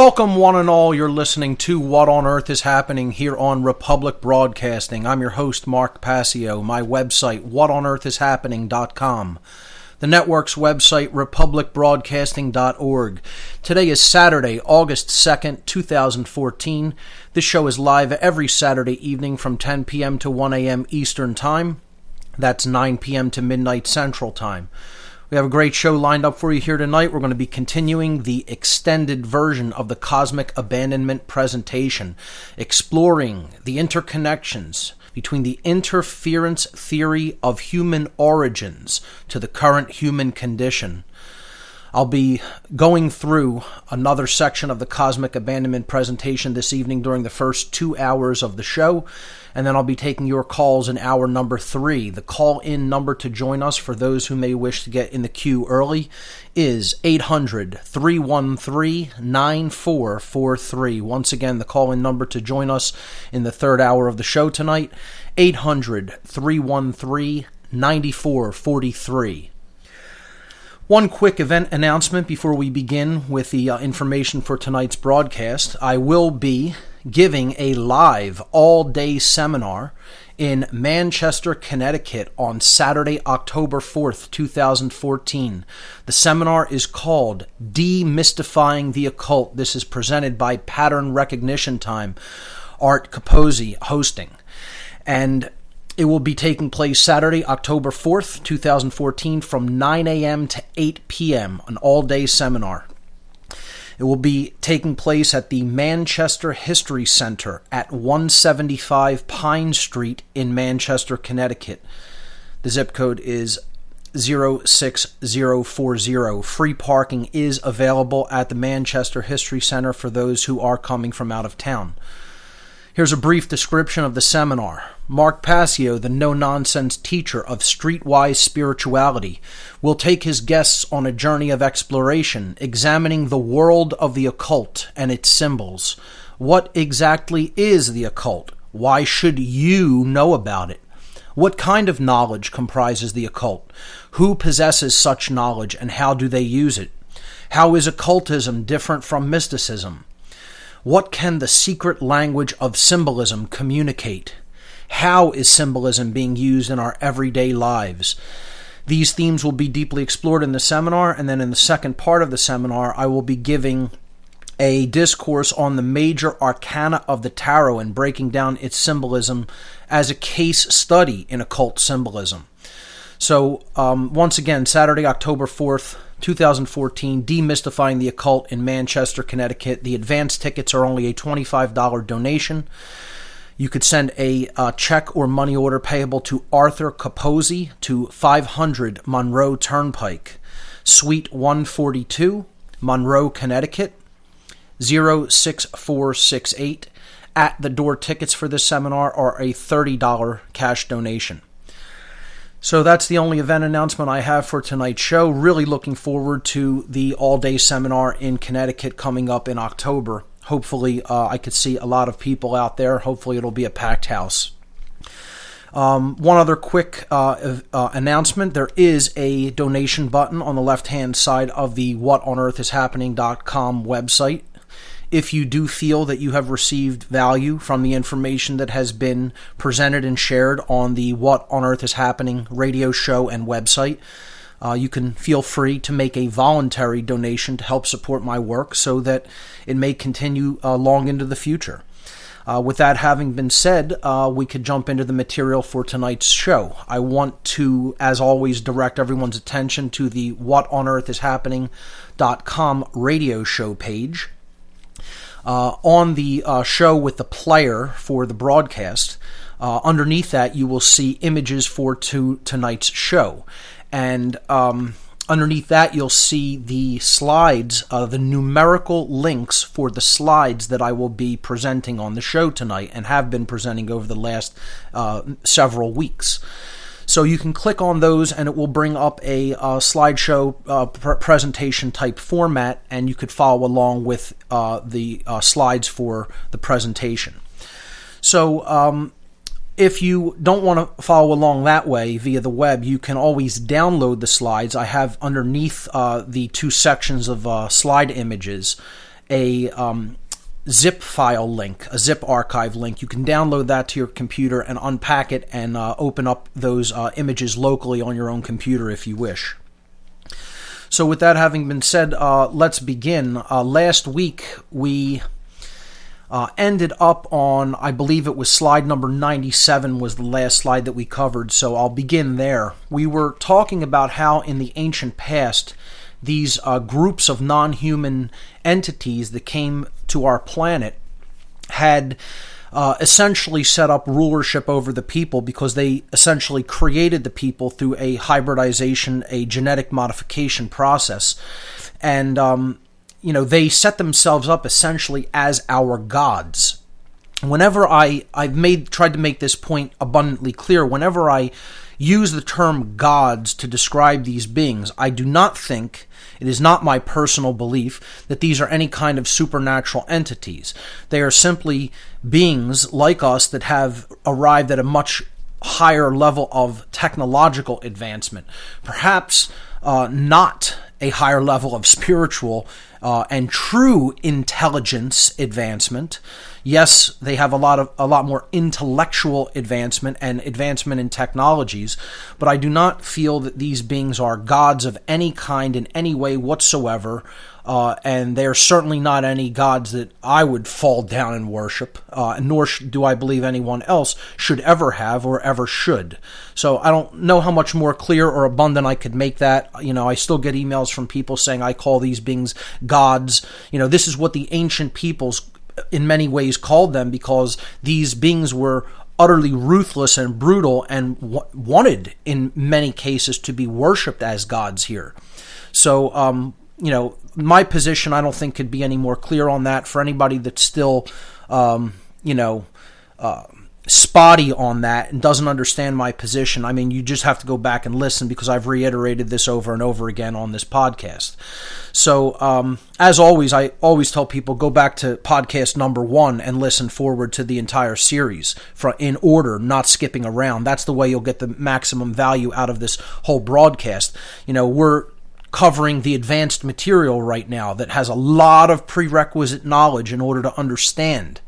Welcome, one and all. You're listening to What on Earth is Happening here on Republic Broadcasting. I'm your host, Mark Passio. My website, whatonearthishappening.com. The network's website, republicbroadcasting.org. Today is Saturday, August 2nd, 2014. This show is live every Saturday evening from 10 p.m. to 1 a.m. Eastern Time. That's 9 p.m. to midnight Central Time. We have a great show lined up for you here tonight. We're going to be continuing the extended version of the Cosmic Abandonment presentation, exploring the interconnections between the interference theory of human origins to the current human condition. I'll be going through another section of the Cosmic Abandonment presentation this evening during the first two hours of the show, and then I'll be taking your calls in hour number three. The call in number to join us for those who may wish to get in the queue early is 800 313 9443. Once again, the call in number to join us in the third hour of the show tonight 800 313 9443. One quick event announcement before we begin with the uh, information for tonight's broadcast. I will be giving a live all day seminar in Manchester, Connecticut on Saturday, October 4th, 2014. The seminar is called Demystifying the Occult. This is presented by Pattern Recognition Time, Art Capozzi hosting. And it will be taking place Saturday, October 4th, 2014, from 9 a.m. to 8 p.m., an all day seminar. It will be taking place at the Manchester History Center at 175 Pine Street in Manchester, Connecticut. The zip code is 06040. Free parking is available at the Manchester History Center for those who are coming from out of town. Here's a brief description of the seminar. Mark Passio, the no nonsense teacher of streetwise spirituality, will take his guests on a journey of exploration, examining the world of the occult and its symbols. What exactly is the occult? Why should you know about it? What kind of knowledge comprises the occult? Who possesses such knowledge and how do they use it? How is occultism different from mysticism? What can the secret language of symbolism communicate? How is symbolism being used in our everyday lives? These themes will be deeply explored in the seminar, and then in the second part of the seminar, I will be giving a discourse on the major arcana of the tarot and breaking down its symbolism as a case study in occult symbolism. So, um, once again, Saturday, October 4th, 2014, Demystifying the Occult in Manchester, Connecticut. The advance tickets are only a $25 donation. You could send a uh, check or money order payable to Arthur Capozzi to 500 Monroe Turnpike, Suite 142, Monroe, Connecticut, 06468. At the door tickets for this seminar are a $30 cash donation. So that's the only event announcement I have for tonight's show. Really looking forward to the all day seminar in Connecticut coming up in October. Hopefully, uh, I could see a lot of people out there. Hopefully, it'll be a packed house. Um, one other quick uh, uh, announcement there is a donation button on the left hand side of the whatonearthishappening.com website if you do feel that you have received value from the information that has been presented and shared on the What on Earth is Happening radio show and website, uh, you can feel free to make a voluntary donation to help support my work so that it may continue uh, long into the future. Uh, with that having been said, uh, we could jump into the material for tonight's show. I want to, as always, direct everyone's attention to the What on Earth is Happening.com radio show page. Uh, on the uh, show with the player for the broadcast, uh, underneath that you will see images for to, tonight's show. And um, underneath that you'll see the slides, uh, the numerical links for the slides that I will be presenting on the show tonight and have been presenting over the last uh, several weeks. So you can click on those and it will bring up a uh, slideshow uh, pr- presentation type format, and you could follow along with uh, the uh, slides for the presentation. So um, if you don't want to follow along that way via the web, you can always download the slides. I have underneath uh, the two sections of slide images a um, zip file link, a zip archive link. You can download that to your computer and unpack it and uh, open up those uh, images locally on your own computer if you wish. So, with that having been said, uh, let's begin. Uh, last week we uh, ended up on, I believe it was slide number 97 was the last slide that we covered. So I'll begin there. We were talking about how in the ancient past these uh, groups of non human entities that came to our planet had uh, essentially set up rulership over the people because they essentially created the people through a hybridization, a genetic modification process. And, um, you know, they set themselves up essentially as our gods. Whenever I, I've made, tried to make this point abundantly clear, whenever I use the term gods to describe these beings, I do not think it is not my personal belief that these are any kind of supernatural entities. They are simply beings like us that have arrived at a much higher level of technological advancement. Perhaps uh, not a higher level of spiritual uh, and true intelligence advancement. Yes, they have a lot of a lot more intellectual advancement and advancement in technologies, but I do not feel that these beings are gods of any kind in any way whatsoever. Uh, and they are certainly not any gods that I would fall down and worship, uh, nor do I believe anyone else should ever have or ever should. So I don't know how much more clear or abundant I could make that. You know, I still get emails from people saying I call these beings gods. You know, this is what the ancient peoples in many ways called them because these beings were utterly ruthless and brutal and w- wanted in many cases to be worshipped as gods here. So, um, you know, my position, I don't think, could be any more clear on that for anybody that's still, um, you know, uh, spotty on that and doesn't understand my position. I mean, you just have to go back and listen because I've reiterated this over and over again on this podcast. So, um, as always, I always tell people go back to podcast number one and listen forward to the entire series in order, not skipping around. That's the way you'll get the maximum value out of this whole broadcast. You know, we're covering the advanced material right now that has a lot of prerequisite knowledge in order to understand.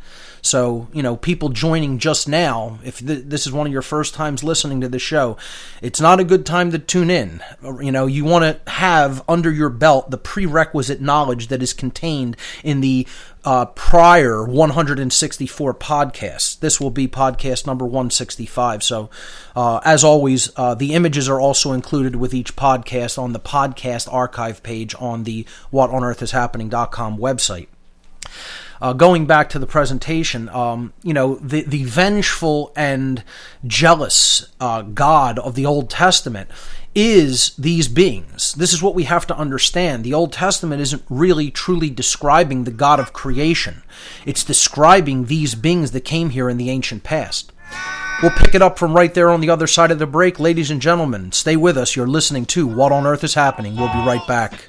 So, you know, people joining just now, if th- this is one of your first times listening to the show, it's not a good time to tune in. You know, you want to have under your belt the prerequisite knowledge that is contained in the uh, prior 164 podcasts. This will be podcast number 165. So, uh, as always, uh, the images are also included with each podcast on the podcast archive page on the What on Earth Is whatonearthishappening.com website. Uh, going back to the presentation, um, you know, the, the vengeful and jealous uh, God of the Old Testament is these beings. This is what we have to understand. The Old Testament isn't really truly describing the God of creation, it's describing these beings that came here in the ancient past. We'll pick it up from right there on the other side of the break. Ladies and gentlemen, stay with us. You're listening to What on Earth is Happening. We'll be right back.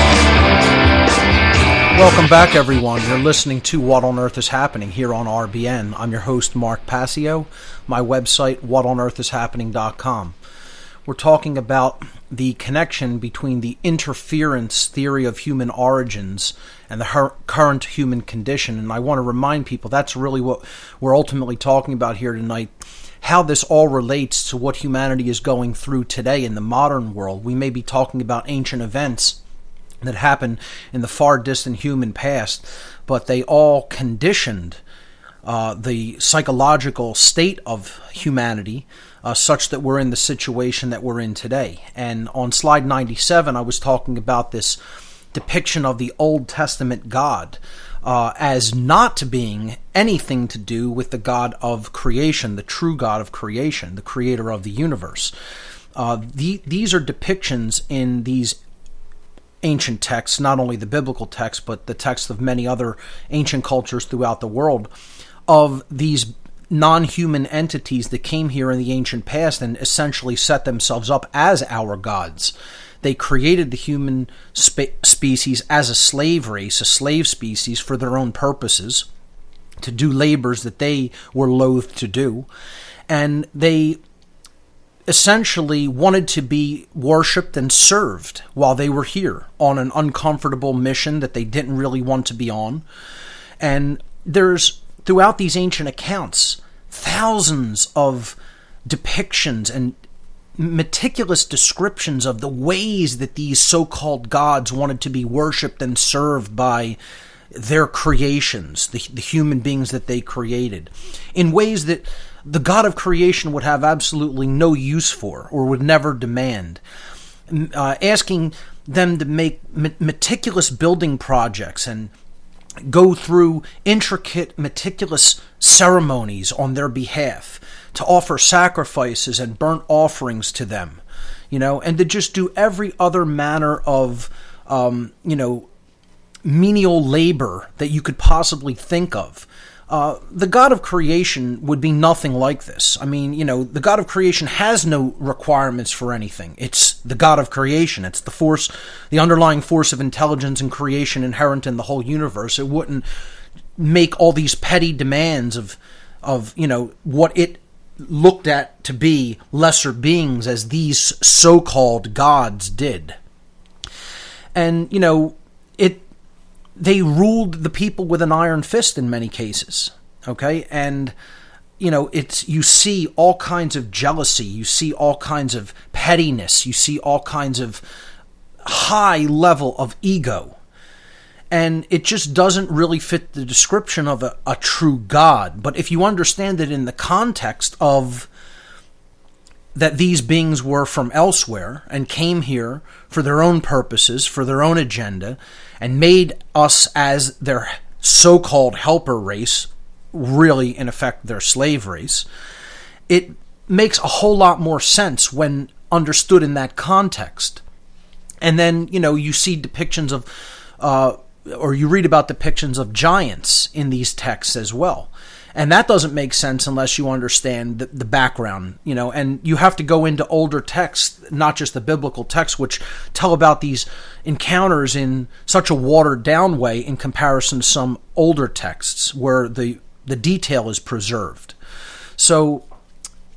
Welcome back, everyone. You're listening to What on Earth is Happening here on RBN. I'm your host, Mark Passio. My website, whatonearthishappening.com. We're talking about the connection between the interference theory of human origins and the her- current human condition. And I want to remind people that's really what we're ultimately talking about here tonight. How this all relates to what humanity is going through today in the modern world. We may be talking about ancient events that happened in the far distant human past, but they all conditioned uh, the psychological state of humanity uh, such that we're in the situation that we're in today. And on slide 97, I was talking about this depiction of the Old Testament God. Uh, as not being anything to do with the God of creation, the true God of creation, the creator of the universe. Uh, the, these are depictions in these ancient texts, not only the biblical text, but the texts of many other ancient cultures throughout the world, of these non human entities that came here in the ancient past and essentially set themselves up as our gods. They created the human spe- species as a slave race, a slave species for their own purposes, to do labors that they were loath to do. And they essentially wanted to be worshipped and served while they were here on an uncomfortable mission that they didn't really want to be on. And there's, throughout these ancient accounts, thousands of depictions and meticulous descriptions of the ways that these so called gods wanted to be worshipped and served by their creations, the, the human beings that they created, in ways that the God of creation would have absolutely no use for or would never demand. Uh, asking them to make meticulous building projects and go through intricate, meticulous ceremonies on their behalf, to offer sacrifices and burnt offerings to them, you know, and to just do every other manner of, um, you know, menial labor that you could possibly think of. Uh, the God of creation would be nothing like this. I mean, you know, the God of creation has no requirements for anything. It's the God of creation. It's the force, the underlying force of intelligence and creation inherent in the whole universe. It wouldn't make all these petty demands of, of you know, what it looked at to be lesser beings as these so-called gods did. And you know, it they ruled the people with an iron fist in many cases. Okay, and you know it's you see all kinds of jealousy, you see all kinds of pettiness, you see all kinds of high level of ego. And it just doesn't really fit the description of a, a true God. But if you understand it in the context of that these beings were from elsewhere and came here for their own purposes, for their own agenda, and made us as their so called helper race, really, in effect, their slave race, it makes a whole lot more sense when understood in that context. And then, you know, you see depictions of, uh, or you read about depictions of giants in these texts as well and that doesn't make sense unless you understand the, the, background you know and you have to go into older texts not just the biblical texts which tell about these encounters in such a watered down way in comparison to some older texts where the the detail is preserved. So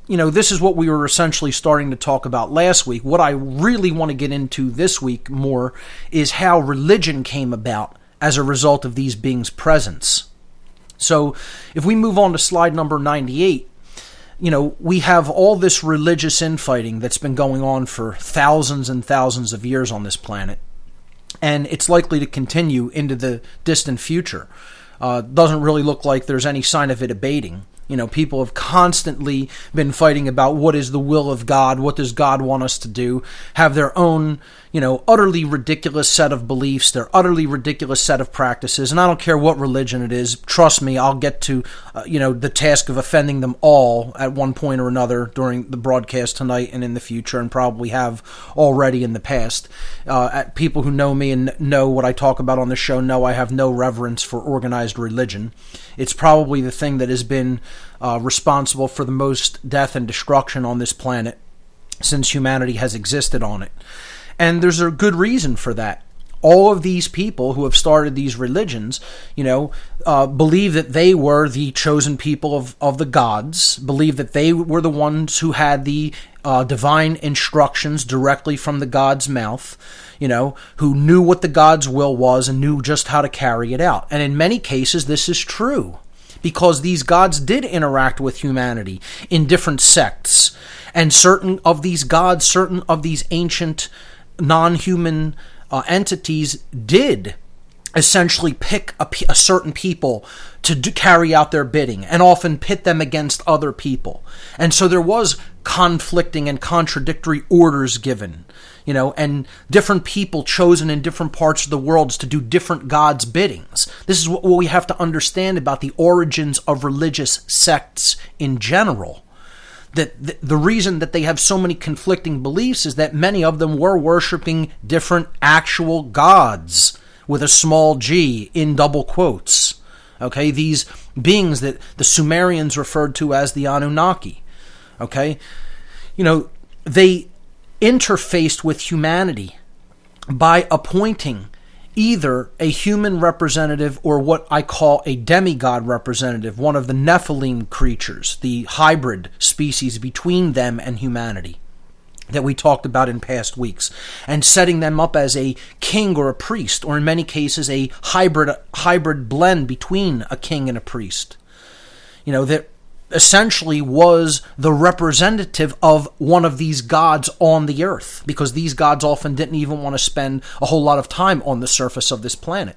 you know this is what we were essentially starting to talk about last week. What i really want to get into this week more is how religion came about as a result of these beings presence so if we move on to slide number 98, you know, we have all this religious infighting that's been going on for thousands and thousands of years on this planet, and it's likely to continue into the distant future. Uh, doesn't really look like there's any sign of it abating. You know, people have constantly been fighting about what is the will of God, what does God want us to do, have their own, you know, utterly ridiculous set of beliefs, their utterly ridiculous set of practices. And I don't care what religion it is, trust me, I'll get to, uh, you know, the task of offending them all at one point or another during the broadcast tonight and in the future, and probably have already in the past. Uh, people who know me and know what I talk about on the show know I have no reverence for organized religion. It's probably the thing that has been uh, responsible for the most death and destruction on this planet since humanity has existed on it. And there's a good reason for that. All of these people who have started these religions, you know, uh, believe that they were the chosen people of, of the gods, believe that they were the ones who had the uh, divine instructions directly from the God's mouth, you know, who knew what the God's will was and knew just how to carry it out. And in many cases, this is true because these gods did interact with humanity in different sects. And certain of these gods, certain of these ancient non human uh, entities did essentially pick a, certain people to do, carry out their bidding and often pit them against other people. And so there was conflicting and contradictory orders given, you know, and different people chosen in different parts of the world to do different gods' biddings. This is what we have to understand about the origins of religious sects in general that the, reason that they have so many conflicting beliefs is that many of them were worshiping different actual gods with a small g in double quotes. Okay, these beings that the Sumerians referred to as the Anunnaki. Okay, you know, they interfaced with humanity by appointing either a human representative or what I call a demigod representative, one of the Nephilim creatures, the hybrid species between them and humanity that we talked about in past weeks, and setting them up as a king or a priest, or in many cases a hybrid hybrid blend between a king and a priest. You know, that essentially was the representative of one of these gods on the earth, because these gods often didn't even want to spend a whole lot of time on the surface of this planet.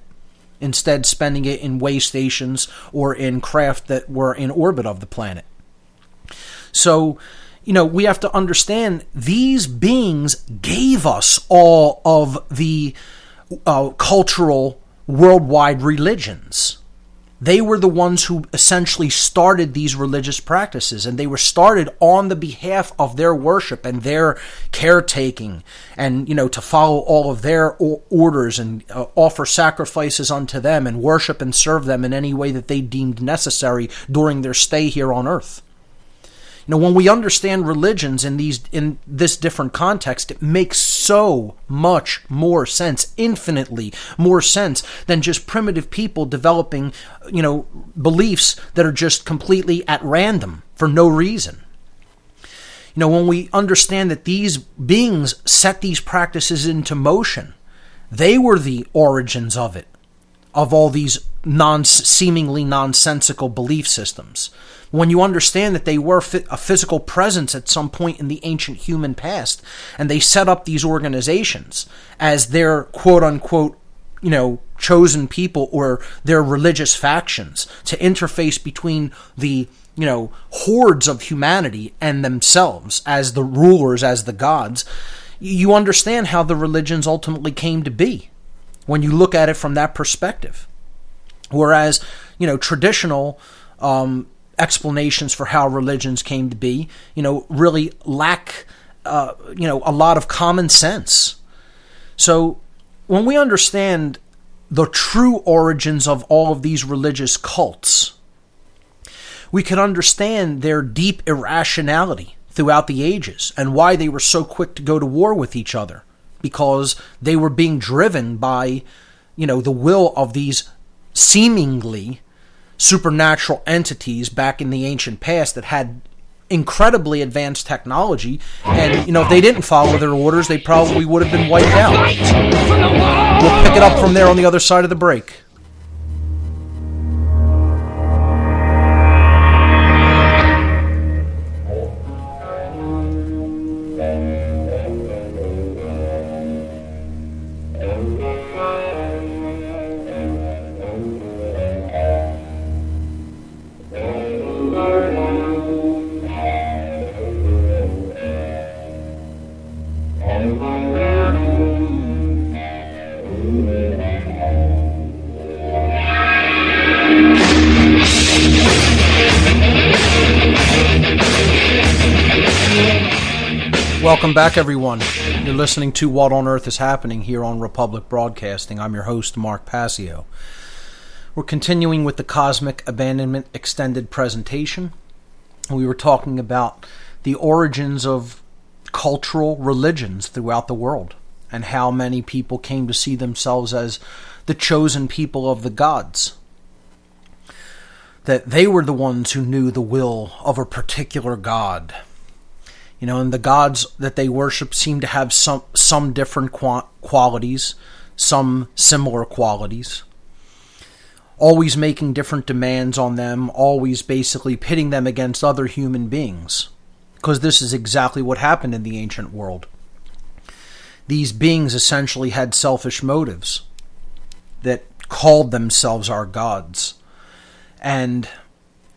Instead, spending it in way stations or in craft that were in orbit of the planet. So, you know, we have to understand these beings gave us all of the uh, cultural worldwide religions. They were the ones who essentially started these religious practices, and they were started on the behalf of their worship and their caretaking, and you know to follow all of their orders and uh, offer sacrifices unto them and worship and serve them in any way that they deemed necessary during their stay here on earth. You know, when we understand religions in these in this different context, it makes so much more sense, infinitely more sense than just primitive people developing, you know, beliefs that are just completely at random for no reason. You know, when we understand that these beings set these practices into motion, they were the origins of it, of all these non seemingly nonsensical belief systems. When you understand that they were a physical presence at some point in the ancient human past, and they set up these organizations as their quote unquote, you know, chosen people or their religious factions to interface between the you know hordes of humanity and themselves as the rulers as the gods you understand how the religions ultimately came to be when you look at it from that perspective whereas you know traditional um, explanations for how religions came to be, you know, really lack, uh, you know, a lot of common sense. So when we understand the true origins of all of these religious cults, we can understand their deep irrationality throughout the ages and why they were so quick to go to war with each other because they were being driven by, you know, the will of these seemingly supernatural entities back in the ancient past that had incredibly advanced technology. And you know if they didn't follow their orders they probably would have been wiped out. We'll pick it up from there on the other side of the break Welcome back, everyone. You're listening to What on Earth is Happening here on Republic Broadcasting. I'm your host, Mark Passio. We're continuing with the Cosmic Abandonment Extended presentation. We were talking about the origins of cultural religions throughout the world and how many people came to see themselves as the chosen people of the gods. That they were the ones who knew the will of a particular god you know, and the gods that they worship seem to have some some different qualities, some similar qualities. Always making different demands on them, always basically pitting them against other human beings. Because this is exactly what happened in the ancient world. These beings essentially had selfish motives that called themselves our gods. And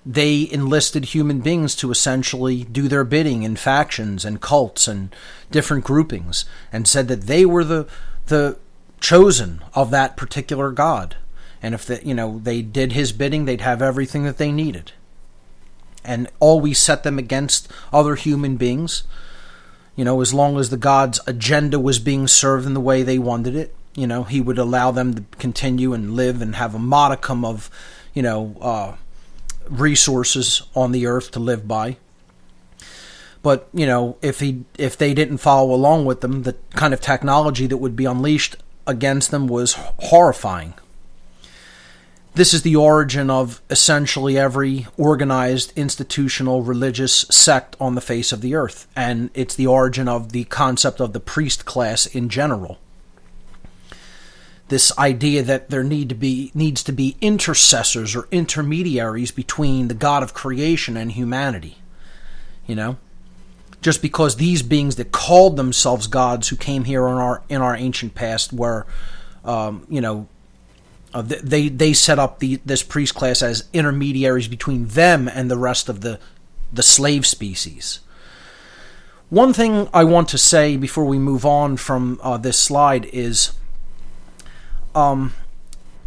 they enlisted human beings to essentially do their bidding in factions and cults and different groupings and said that they were the the chosen of that particular god. And if the, you know they did his bidding they'd have everything that they needed. And always set them against other human beings you know as long as the god's agenda was being served in the way they wanted it you know he would allow them to continue and live and have a modicum of you know uh, resources on the earth to live by. But you know, if he if they didn't follow along with them, the kind of technology that would be unleashed against them was horrifying. This is the origin of essentially every organized institutional religious sect on the face of the earth, and it's the origin of the concept of the priest class in general this idea that there need to be needs to be intercessors or intermediaries between the God of creation and humanity. You know, just because these beings that called themselves gods who came here in our in our ancient past were, um, you know, uh, they they set up the this priest class as intermediaries between them and the rest of the the slave species. One thing I want to say before we move on from uh, this slide is um,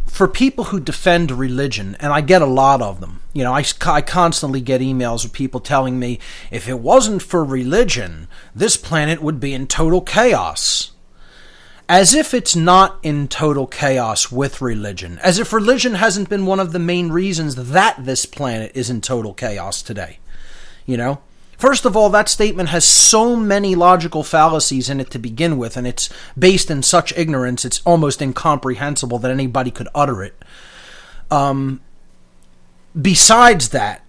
for people who defend religion, and I get a lot of them, you know, I, I constantly get emails of people telling me if it wasn't for religion, this planet would be in total chaos. As if it's not in total chaos with religion. As if religion hasn't been one of the main reasons that this planet is in total chaos today. You know? First of all, that statement has so many logical fallacies in it to begin with, and it's based in such ignorance, it's almost incomprehensible that anybody could utter it. Um, besides that,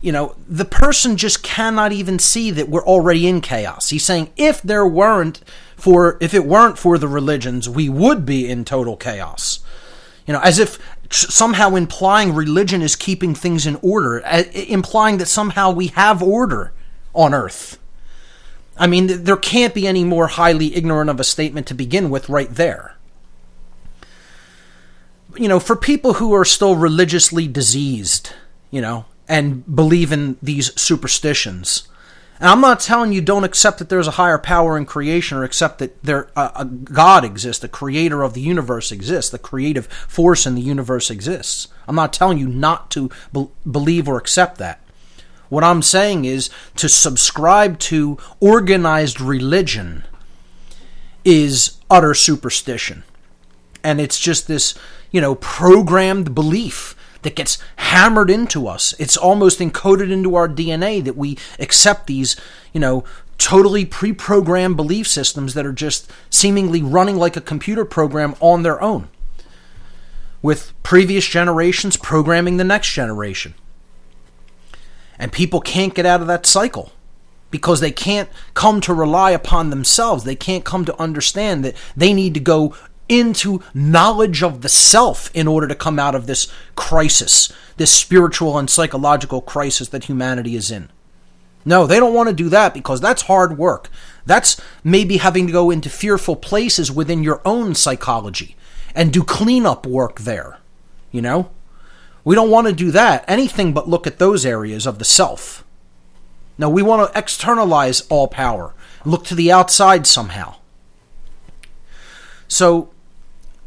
you know, the person just cannot even see that we're already in chaos. He's saying if there weren't for if it weren't for the religions, we would be in total chaos. You know, as if somehow implying religion is keeping things in order, implying that somehow we have order on earth. I mean, there can't be any more highly ignorant of a statement to begin with, right there. You know, for people who are still religiously diseased, you know, and believe in these superstitions, and I'm not telling you don't accept that there's a higher power in creation or accept that there a, a God exists, the creator of the universe exists, the creative force in the universe exists. I'm not telling you not to be- believe or accept that. What I'm saying is to subscribe to organized religion is utter superstition. And it's just this, you know, programmed belief that gets hammered into us. It's almost encoded into our DNA that we accept these, you know, totally pre programmed belief systems that are just seemingly running like a computer program on their own, with previous generations programming the next generation. And people can't get out of that cycle because they can't come to rely upon themselves. They can't come to understand that they need to go into knowledge of the self in order to come out of this crisis, this spiritual and psychological crisis that humanity is in. No, they don't want to do that because that's hard work. That's maybe having to go into fearful places within your own psychology and do cleanup work there. You know? We don't want to do that, anything but look at those areas of the self. No, we want to externalize all power, look to the outside somehow. So,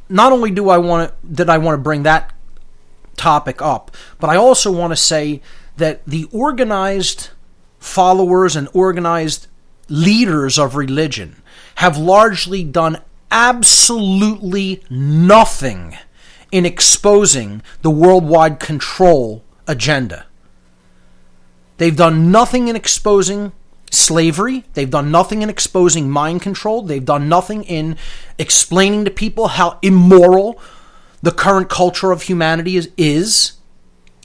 not only do I want to, did I want to bring that topic up, but I also want to say that the organized followers and organized leaders of religion have largely done absolutely nothing in exposing the worldwide control agenda. They've done nothing in exposing slavery. They've done nothing in exposing mind control. They've done nothing in explaining to people how immoral the current culture of humanity is. is.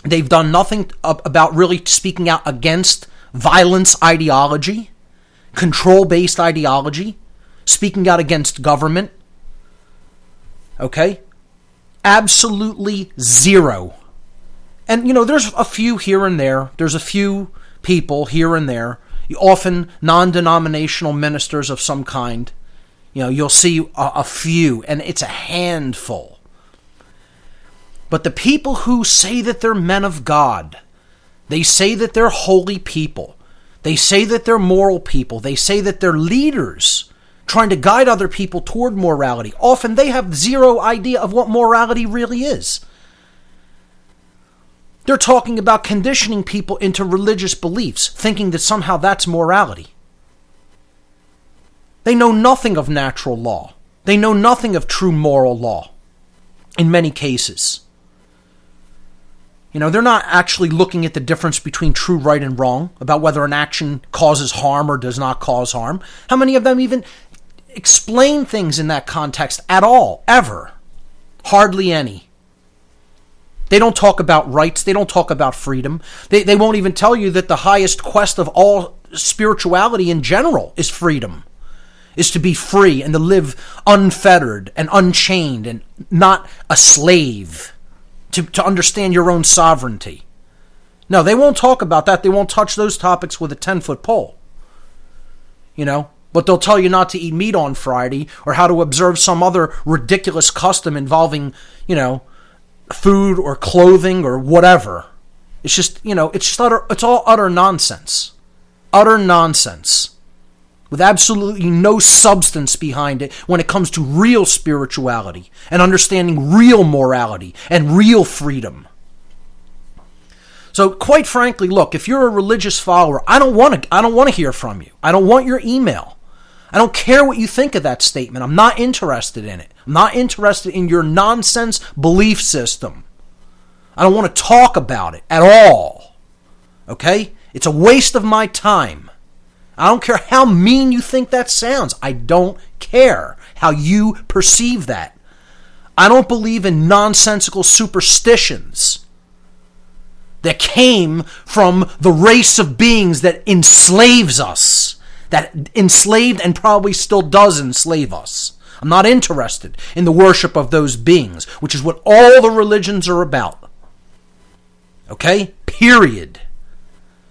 They've done nothing about really speaking out against violence ideology, control based ideology, speaking out against government. Okay? Absolutely zero. And, you know, there's a few here and there. There's a few people here and there, often non denominational ministers of some kind. You know, you'll see a, a few, and it's a handful. But the people who say that they're men of God, they say that they're holy people, they say that they're moral people, they say that they're leaders trying to guide other people toward morality. Often they have zero idea of what morality really is. They're talking about conditioning people into religious beliefs, thinking that somehow that's morality. They know nothing of natural law. They know nothing of true moral law in many cases. You know, they're not actually looking at the difference between true right and wrong, about whether an action causes harm or does not cause harm. How many of them even explain things in that context at all, ever? Hardly any. They don't talk about rights. They don't talk about freedom. They, they won't even tell you that the highest quest of all spirituality in general is freedom, is to be free and to live unfettered and unchained and not a slave, to, to understand your own sovereignty. No, they won't talk about that. They won't touch those topics with a 10 foot pole. You know, but they'll tell you not to eat meat on Friday or how to observe some other ridiculous custom involving, you know, food or clothing or whatever. It's just, you know, it's just utter, it's all utter nonsense. Utter nonsense. With absolutely no substance behind it when it comes to real spirituality and understanding real morality and real freedom. So quite frankly, look, if you're a religious follower, I don't want to I don't want to hear from you. I don't want your email. I don't care what you think of that statement. I'm not interested in it. I'm not interested in your nonsense belief system. I don't want to talk about it at all. Okay? It's a waste of my time. I don't care how mean you think that sounds. I don't care how you perceive that. I don't believe in nonsensical superstitions that came from the race of beings that enslaves us, that enslaved and probably still does enslave us. I'm not interested in the worship of those beings, which is what all the religions are about. Okay? Period.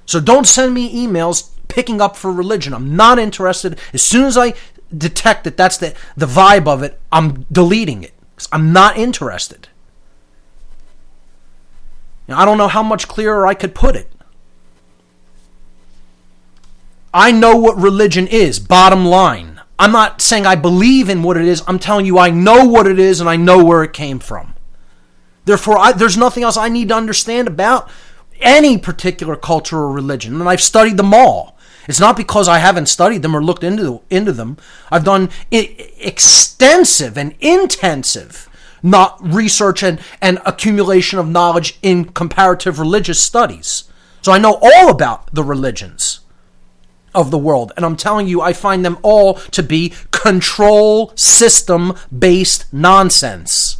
So don't send me emails picking up for religion. I'm not interested. As soon as I detect that that's the, the vibe of it, I'm deleting it. I'm not interested. Now, I don't know how much clearer I could put it. I know what religion is, bottom line. I'm not saying I believe in what it is. I'm telling you I know what it is and I know where it came from. Therefore, I, there's nothing else I need to understand about any particular culture or religion. And I've studied them all. It's not because I haven't studied them or looked into, into them. I've done extensive and intensive not research and, and accumulation of knowledge in comparative religious studies. So I know all about the religions of the world. And I'm telling you, I find them all to be control system based nonsense.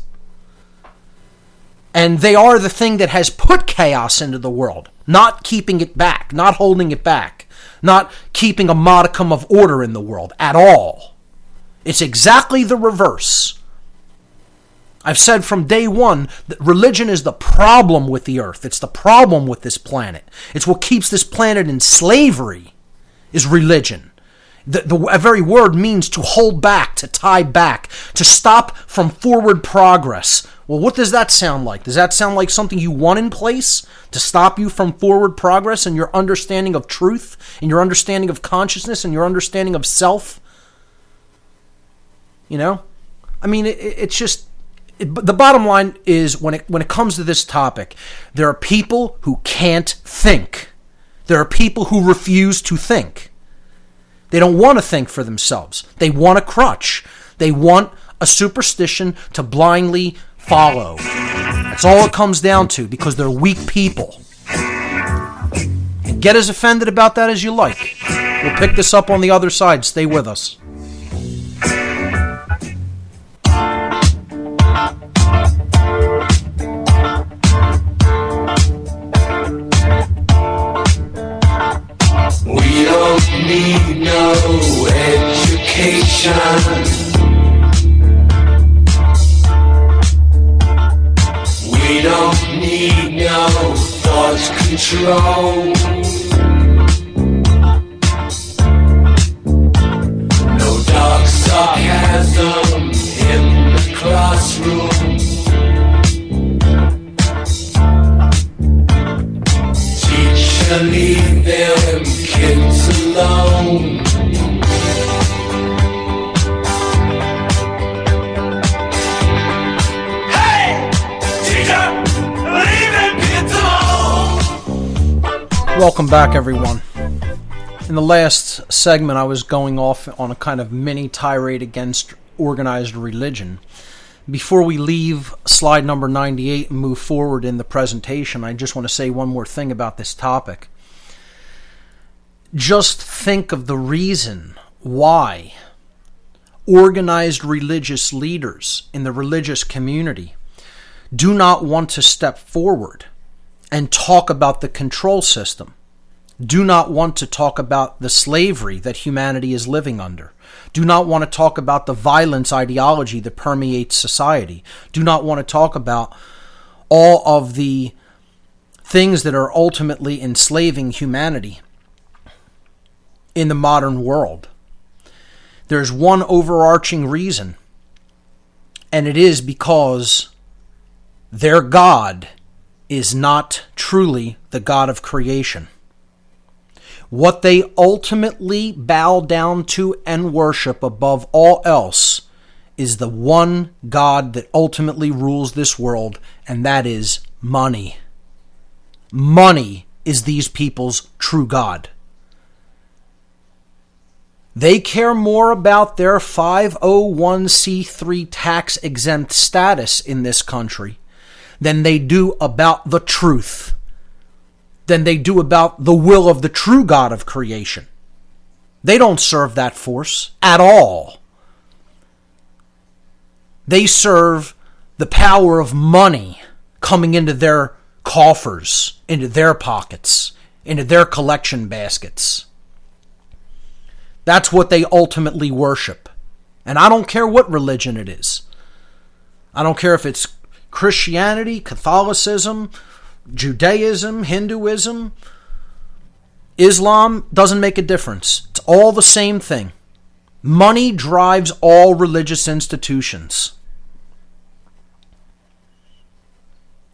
And they are the thing that has put chaos into the world, not keeping it back, not holding it back, not keeping a modicum of order in the world at all. It's exactly the reverse. I've said from day one that religion is the problem with the earth. It's the problem with this planet. It's what keeps this planet in slavery is religion. The, the very word means to hold back, to tie back, to stop from forward progress. Well, what does that sound like? Does that sound like something you want in place to stop you from forward progress and your understanding of truth and your understanding of consciousness and your understanding of self? You know? I mean, it, it's just the bottom line is when it when it comes to this topic, there are people who can't think. There are people who refuse to think. They don't want to think for themselves. They want a crutch. They want a superstition to blindly follow. That's all it comes down to because they're weak people. And get as offended about that as you like. We'll pick this up on the other side. Stay with us. Back, everyone. In the last segment, I was going off on a kind of mini tirade against organized religion. Before we leave slide number 98 and move forward in the presentation, I just want to say one more thing about this topic. Just think of the reason why organized religious leaders in the religious community do not want to step forward and talk about the control system, do not want to talk about the slavery that humanity is living under, do not want to talk about the violence ideology that permeates society, do not want to talk about all of the things that are ultimately enslaving humanity in the modern world. There's one overarching reason, and it is because their God is not truly the God of creation. What they ultimately bow down to and worship above all else is the one God that ultimately rules this world, and that is money. Money is these people's true God. They care more about their 501c3 tax exempt status in this country than they do about the truth, than they do about the will of the true God of creation. They don't serve that force at all. They serve the power of money coming into their coffers, into their pockets, into their collection baskets. That's what they ultimately worship. And I don't care what religion it is. I don't care if it's Christianity, Catholicism, Judaism, Hinduism, Islam, doesn't make a difference. It's all the same thing. Money drives all religious institutions.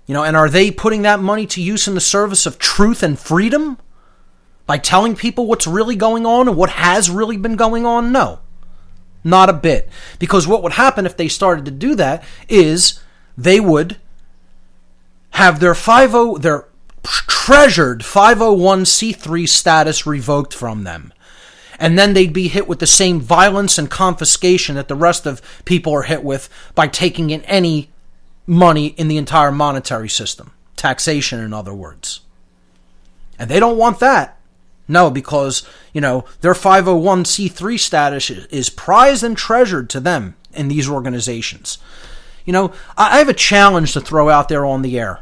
You know, and are they putting that money to use in the service of truth and freedom? By telling people what's really going on and what has really been going on? No. Not a bit. Because what would happen if they started to do that is they would have their 50 their treasured 501c3 status revoked from them. And then they'd be hit with the same violence and confiscation that the rest of people are hit with by taking in any money in the entire monetary system. Taxation, in other words. And they don't want that. No, because, you know, their 501c3 status is prized and treasured to them in these organizations. You know, I have a challenge to throw out there on the air.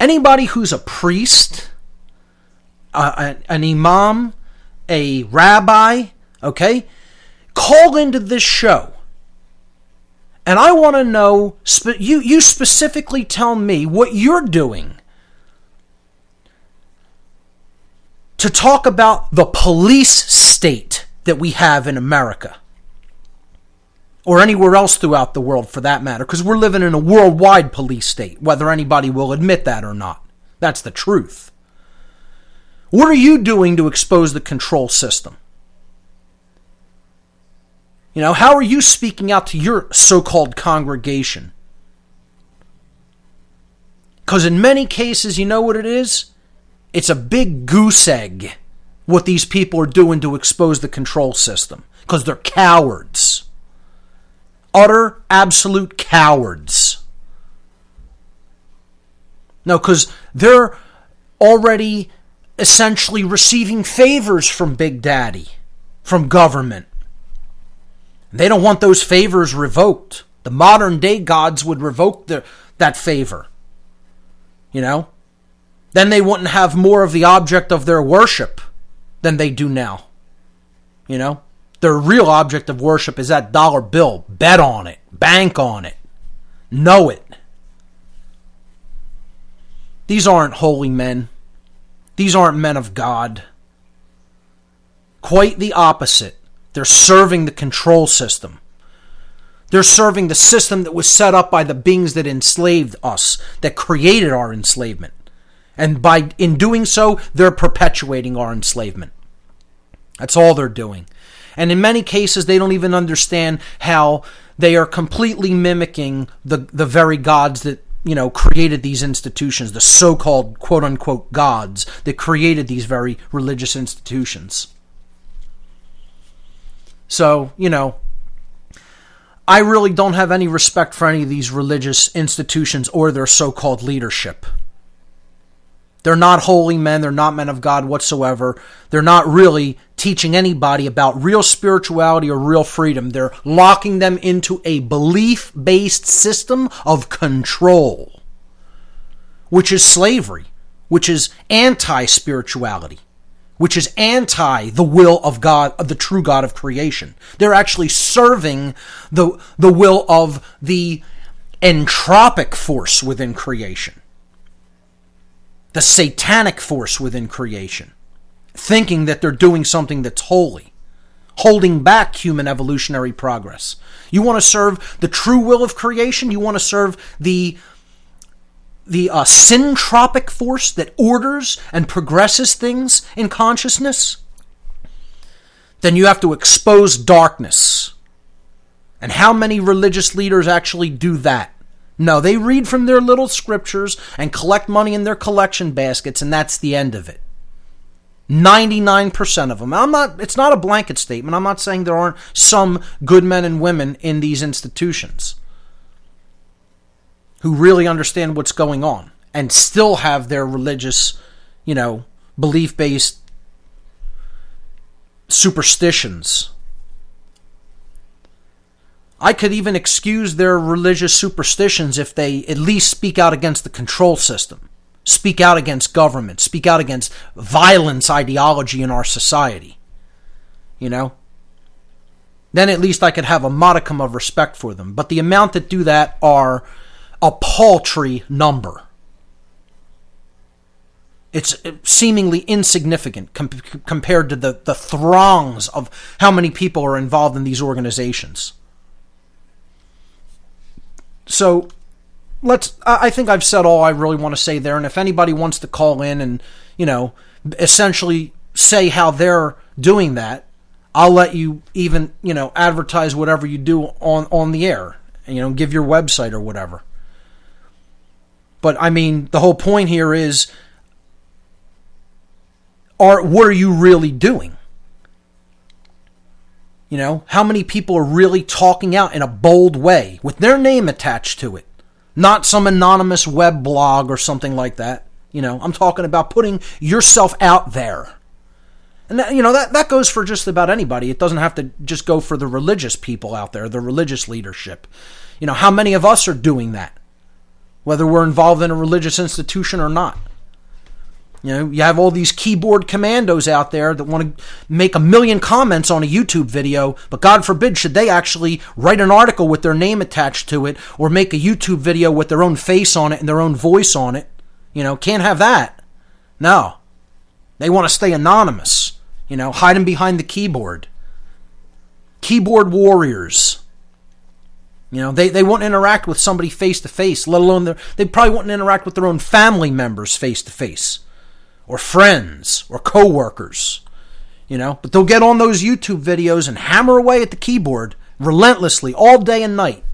Anybody who's a priest, an imam, a rabbi, okay, call into this show. And I want to know, you, you specifically tell me what you're doing to talk about the police state that we have in America. Or anywhere else throughout the world for that matter, because we're living in a worldwide police state, whether anybody will admit that or not. That's the truth. What are you doing to expose the control system? You know, how are you speaking out to your so called congregation? Because in many cases, you know what it is? It's a big goose egg what these people are doing to expose the control system because they're cowards. Utter, absolute cowards. No, because they're already essentially receiving favors from Big Daddy, from government. They don't want those favors revoked. The modern day gods would revoke that favor. You know? Then they wouldn't have more of the object of their worship than they do now. You know? Their real object of worship is that dollar bill. Bet on it. Bank on it. Know it. These aren't holy men. These aren't men of God. Quite the opposite. They're serving the control system. They're serving the system that was set up by the beings that enslaved us, that created our enslavement. And by in doing so, they're perpetuating our enslavement. That's all they're doing. And in many cases, they don't even understand how they are completely mimicking the, the very gods that you know, created these institutions, the so called quote unquote gods that created these very religious institutions. So, you know, I really don't have any respect for any of these religious institutions or their so called leadership. They're not holy men. They're not men of God whatsoever. They're not really teaching anybody about real spirituality or real freedom. They're locking them into a belief based system of control, which is slavery, which is anti spirituality, which is anti the will of God, of the true God of creation. They're actually serving the, the will of the entropic force within creation the satanic force within creation, thinking that they're doing something that's holy, holding back human evolutionary progress. You want to serve the true will of creation? You want to serve the the uh, syntropic force that orders and progresses things in consciousness? Then you have to expose darkness. And how many religious leaders actually do that? No, they read from their little scriptures and collect money in their collection baskets, and that's the end of it. 99% of them. I'm not it's not a blanket statement. I'm not saying there aren't some good men and women in these institutions who really understand what's going on and still have their religious, you know, belief-based superstitions I could even excuse their religious superstitions if they at least speak out against the control system, speak out against government, speak out against violence ideology in our society. You know? Then at least I could have a modicum of respect for them. But the amount that do that are a paltry number. It's uh, seemingly insignificant com- compared to the, the throngs of how many people are involved in these organizations. So let's I think I've said all I really want to say there and if anybody wants to call in and, you know, essentially say how they're doing that, I'll let you even, you know, advertise whatever you do on on the air. You know, give your website or whatever. But I mean, the whole point here is are what are you really doing? You know, how many people are really talking out in a bold way with their name attached to it? Not some anonymous web blog or something like that. You know, I'm talking about putting yourself out there. And that, you know, that, that goes for just about anybody. It doesn't have to just go for the religious people out there, the religious leadership. You know, how many of us are doing that? Whether we're involved in a religious institution or not. You know, you have all these keyboard commandos out there that want to make a million comments on a YouTube video, but God forbid should they actually write an article with their name attached to it or make a YouTube video with their own face on it and their own voice on it. You know, can't have that. No. They want to stay anonymous, you know, hiding behind the keyboard. Keyboard warriors. You know, they, they wouldn't interact with somebody face to face, let alone their, they probably wouldn't interact with their own family members face to face or friends or coworkers, you know, but they'll get on those YouTube videos and hammer away at the keyboard relentlessly all day and night,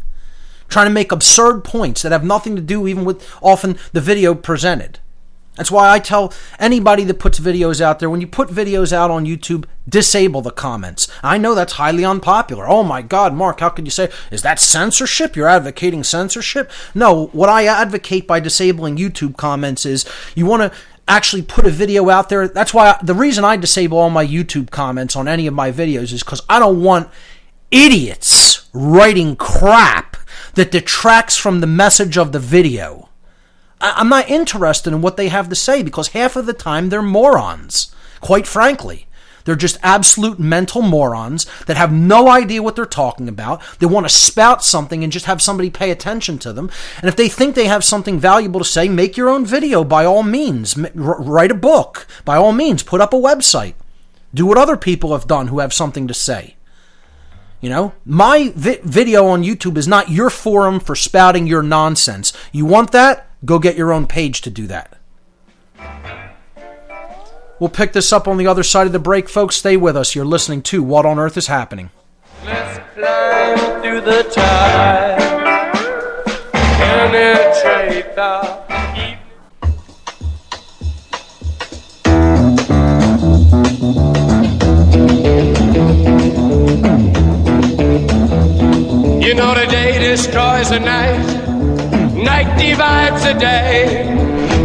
trying to make absurd points that have nothing to do even with often the video presented. That's why I tell anybody that puts videos out there when you put videos out on YouTube, disable the comments. I know that's highly unpopular. Oh my God, Mark, how could you say, is that censorship? You're advocating censorship? No, what I advocate by disabling YouTube comments is you want to actually put a video out there. That's why I, the reason I disable all my YouTube comments on any of my videos is because I don't want idiots writing crap that detracts from the message of the video. I- I'm not interested in what they have to say because half of the time they're morons, quite frankly. They're just absolute mental morons that have no idea what they're talking about. They want to spout something and just have somebody pay attention to them. And if they think they have something valuable to say, make your own video by all means. Write a book by all means. Put up a website. Do what other people have done who have something to say. You know, my vi- video on YouTube is not your forum for spouting your nonsense. You want that? Go get your own page to do that. We'll pick this up on the other side of the break, folks. Stay with us. You're listening to What on Earth is Happening. Let's climb through the tide, penetrate the. You know the day destroys the night, night divides the day.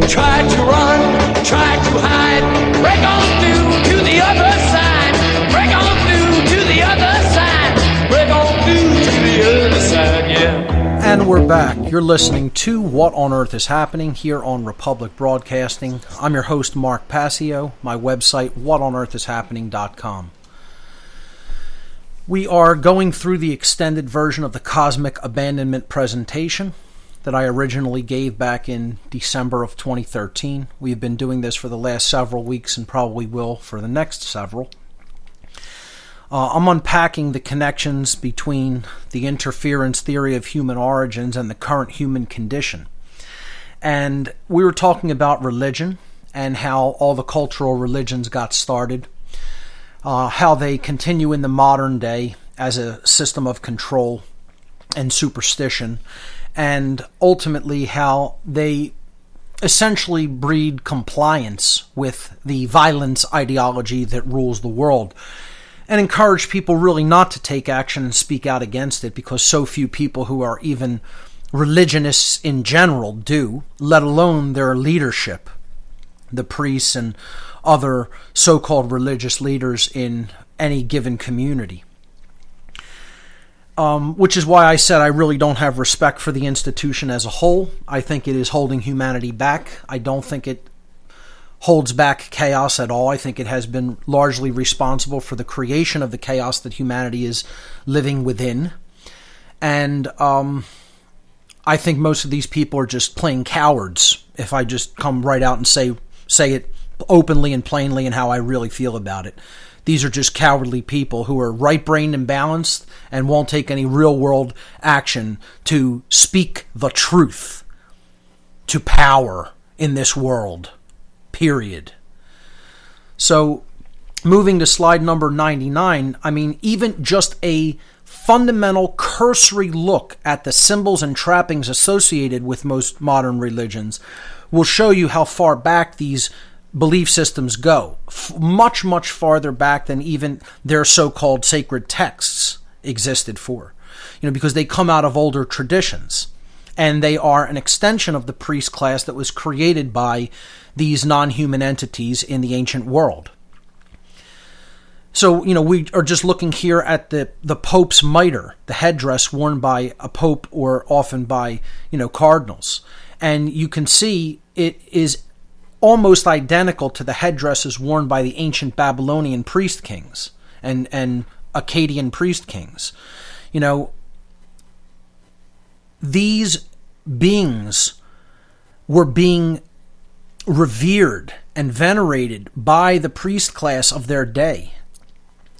Try to run, try to hide, break on through to the other side, break on through to the other side, break on through to the other side, yeah. And we're back. You're listening to What on Earth is Happening here on Republic Broadcasting. I'm your host, Mark Passio. My website, whatonearthishappening.com. We are going through the extended version of the Cosmic Abandonment presentation that I originally gave back in December of 2013. We've been doing this for the last several weeks and probably will for the next several. Uh, I'm unpacking the connections between the interference theory of human origins and the current human condition. And we were talking about religion and how all the cultural religions got started, uh, how they continue in the modern day as a system of control and superstition, and ultimately how they essentially breed compliance with the violence ideology that rules the world and encourage people really not to take action and speak out against it because so few people who are even religionists in general do, let alone their leadership, the priests and other so called religious leaders in any given community. Um, which is why I said I really don't have respect for the institution as a whole. I think it is holding humanity back. I don't think it holds back chaos at all. I think it has been largely responsible for the creation of the chaos that humanity is living within. And um, I think most of these people are just plain cowards. If I just come right out and say say it openly and plainly and how I really feel about it. These are just cowardly people who are right brained and balanced and won't take any real world action to speak the truth to power in this world. Period. So, moving to slide number 99, I mean, even just a fundamental cursory look at the symbols and trappings associated with most modern religions will show you how far back these belief systems go. F- much, much farther back than even their so called sacred texts existed for. You know, because they come out of older traditions and they are an extension of the priest class that was created by these non human entities in the ancient world. So, you know, we are just looking here at the, the Pope's mitre, the headdress worn by a Pope or often by, you know, cardinals. And you can see it is almost identical to the headdresses worn by the ancient Babylonian priest kings and, and Akkadian priest kings. You know, these beings were being revered and venerated by the priest class of their day.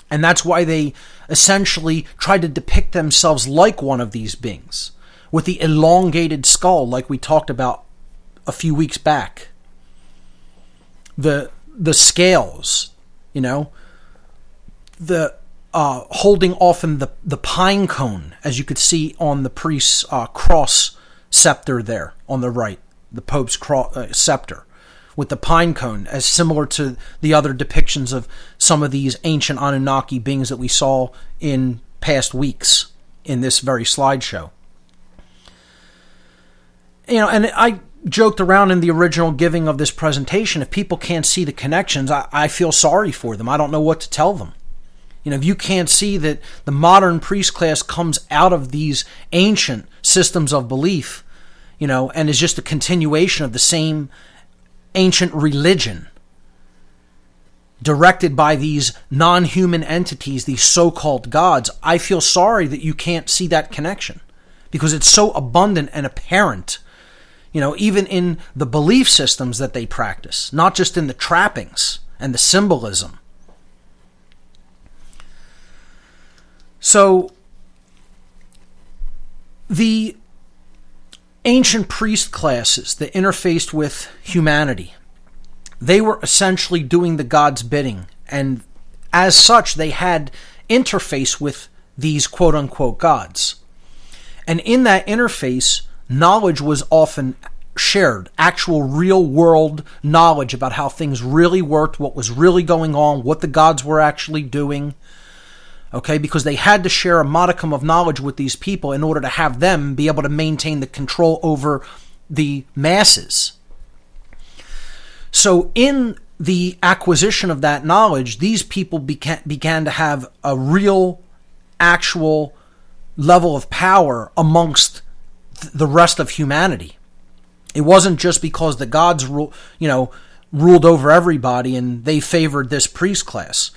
And that's why they essentially tried to depict themselves like one of these beings, with the elongated skull, like we talked about a few weeks back. The the scales, you know, the uh, holding often the the pine cone, as you could see on the priest's uh, cross scepter there on the right, the Pope's cross uh, scepter, with the pine cone, as similar to the other depictions of some of these ancient Anunnaki beings that we saw in past weeks in this very slideshow. You know, and I joked around in the original giving of this presentation. If people can't see the connections, I, I feel sorry for them. I don't know what to tell them. You know, if you can't see that the modern priest class comes out of these ancient systems of belief, you know, and is just a continuation of the same ancient religion directed by these non human entities, these so called gods, I feel sorry that you can't see that connection because it's so abundant and apparent, you know, even in the belief systems that they practice, not just in the trappings and the symbolism. So, the ancient priest classes that interfaced with humanity, they were essentially doing the God's bidding. And as such, they had interface with these quote unquote gods. And in that interface, knowledge was often shared, actual real world knowledge about how things really worked, what was really going on, what the gods were actually doing okay, because they had to share a modicum of knowledge with these people in order to have them be able to maintain the control over the masses. So, in the acquisition of that knowledge, these people began, began to have a real, actual level of power amongst the rest of humanity. It wasn't just because the gods, you know, ruled over everybody and they favored this priest class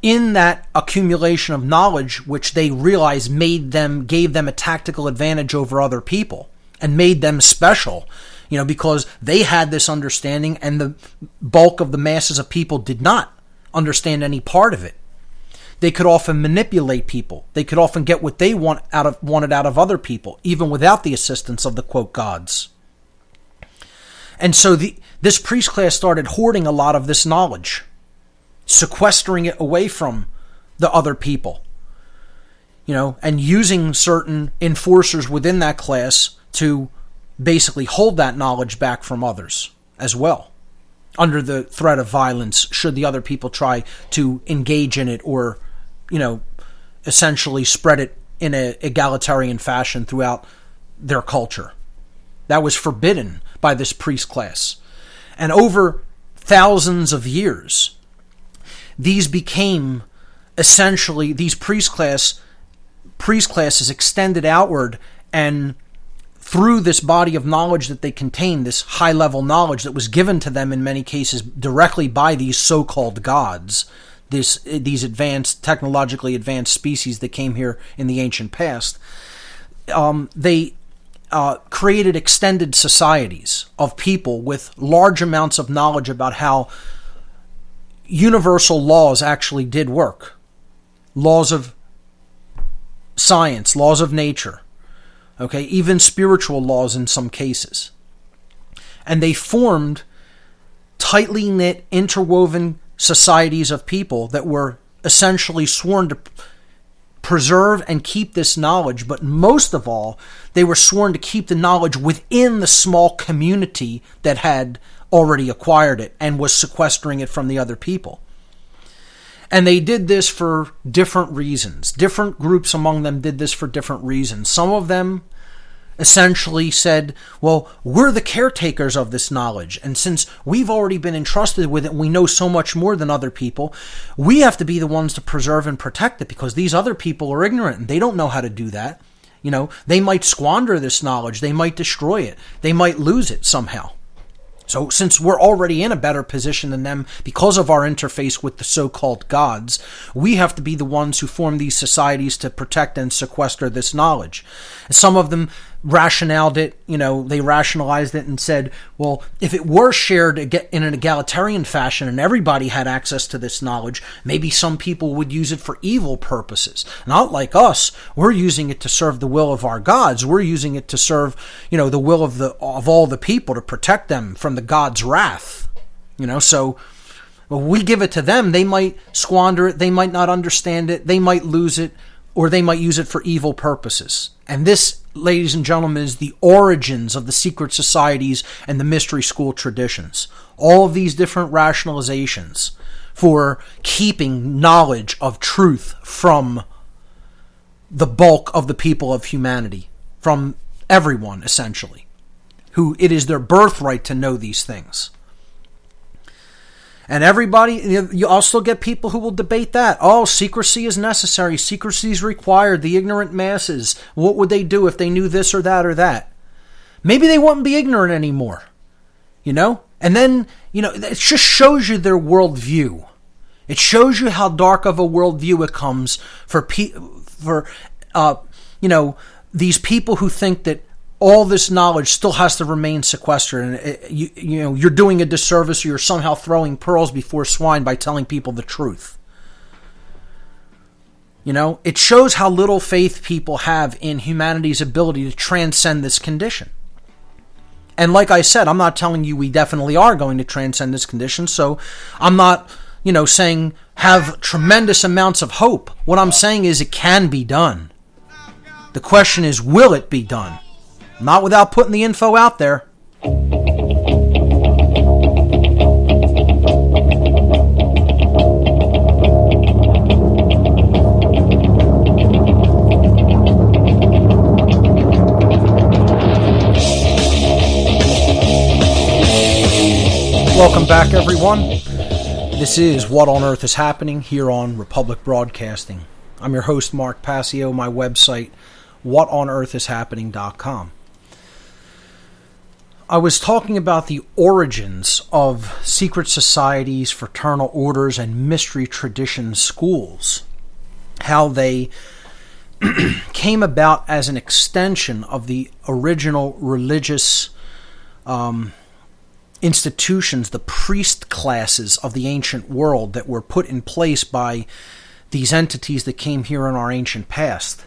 in that accumulation of knowledge, which they realized made them, gave them a tactical advantage over other people and made them special, you know, because they had this understanding and the bulk of the masses of people did not understand any part of it. They could often manipulate people. They could often get what they want out of, wanted out of other people, even without the assistance of the quote gods. And so the, this priest class started hoarding a lot of this knowledge sequestering it away from the other people. You know, and using certain enforcers within that class to basically hold that knowledge back from others as well, under the threat of violence, should the other people try to engage in it or, you know, essentially spread it in an egalitarian fashion throughout their culture. That was forbidden by this priest class. And over thousands of years, these became essentially these priest class priest classes extended outward and through this body of knowledge that they contained, this high level knowledge that was given to them in many cases directly by these so called gods, this, these advanced, technologically advanced species that came here in the ancient past, um, they uh, created extended societies of people with large amounts of knowledge about how universal laws actually did work. Laws of science, laws of nature, okay, even spiritual laws in some cases. And they formed tightly knit, interwoven societies of people that were essentially sworn to preserve and keep this knowledge, but most of all, they were sworn to keep the knowledge within the small community that had already acquired it and was sequestering it from the other people. And they did this for different reasons. Different groups among them did this for different reasons. Some of them essentially said, well, we're the caretakers of this knowledge. And since we've already been entrusted with it, we know so much more than other people, we have to be the ones to preserve and protect it because these other people are ignorant and they don't know how to do that. You know, they might squander this knowledge, they might destroy it, they might lose it somehow. So, since we're already in a better position than them because of our interface with the so called gods, we have to be the ones who form these societies to protect and sequester this knowledge. Some of them rationaled it, you know, they rationalized it and said, well, if it were shared in an egalitarian fashion and everybody had access to this knowledge, maybe some people would use it for evil purposes. Not like us. We're using it to serve the will of our gods. We're using it to serve, you know, the will of the of all the people to protect them from the god's wrath. You know, so well, we give it to them, they might squander it, they might not understand it, they might lose it or they might use it for evil purposes. And this, ladies and gentlemen, is the origins of the secret societies and the mystery school traditions. All of these different rationalizations for keeping knowledge of truth from the bulk of the people of humanity, from everyone, essentially, who it is their birthright to know these things. And everybody, you also get people who will debate that. Oh, secrecy is necessary. Secrecy is required. The ignorant masses, what would they do if they knew this or that or that? Maybe they wouldn't be ignorant anymore. You know? And then, you know, it just shows you their worldview. It shows you how dark of a worldview it comes for pe- for uh, you know these people who think that all this knowledge still has to remain sequestered, and it, you you know you're doing a disservice, or you're somehow throwing pearls before swine by telling people the truth. You know, it shows how little faith people have in humanity's ability to transcend this condition. And like I said, I'm not telling you we definitely are going to transcend this condition, so I'm not you know, saying have tremendous amounts of hope. What I'm saying is it can be done. The question is, will it be done? Not without putting the info out there. Welcome back, everyone. This is What on Earth is Happening here on Republic Broadcasting. I'm your host, Mark Passio. My website, whatonearthishappening.com. I was talking about the origins of secret societies, fraternal orders, and mystery tradition schools. How they came about as an extension of the original religious um, institutions, the priest classes of the ancient world that were put in place by these entities that came here in our ancient past.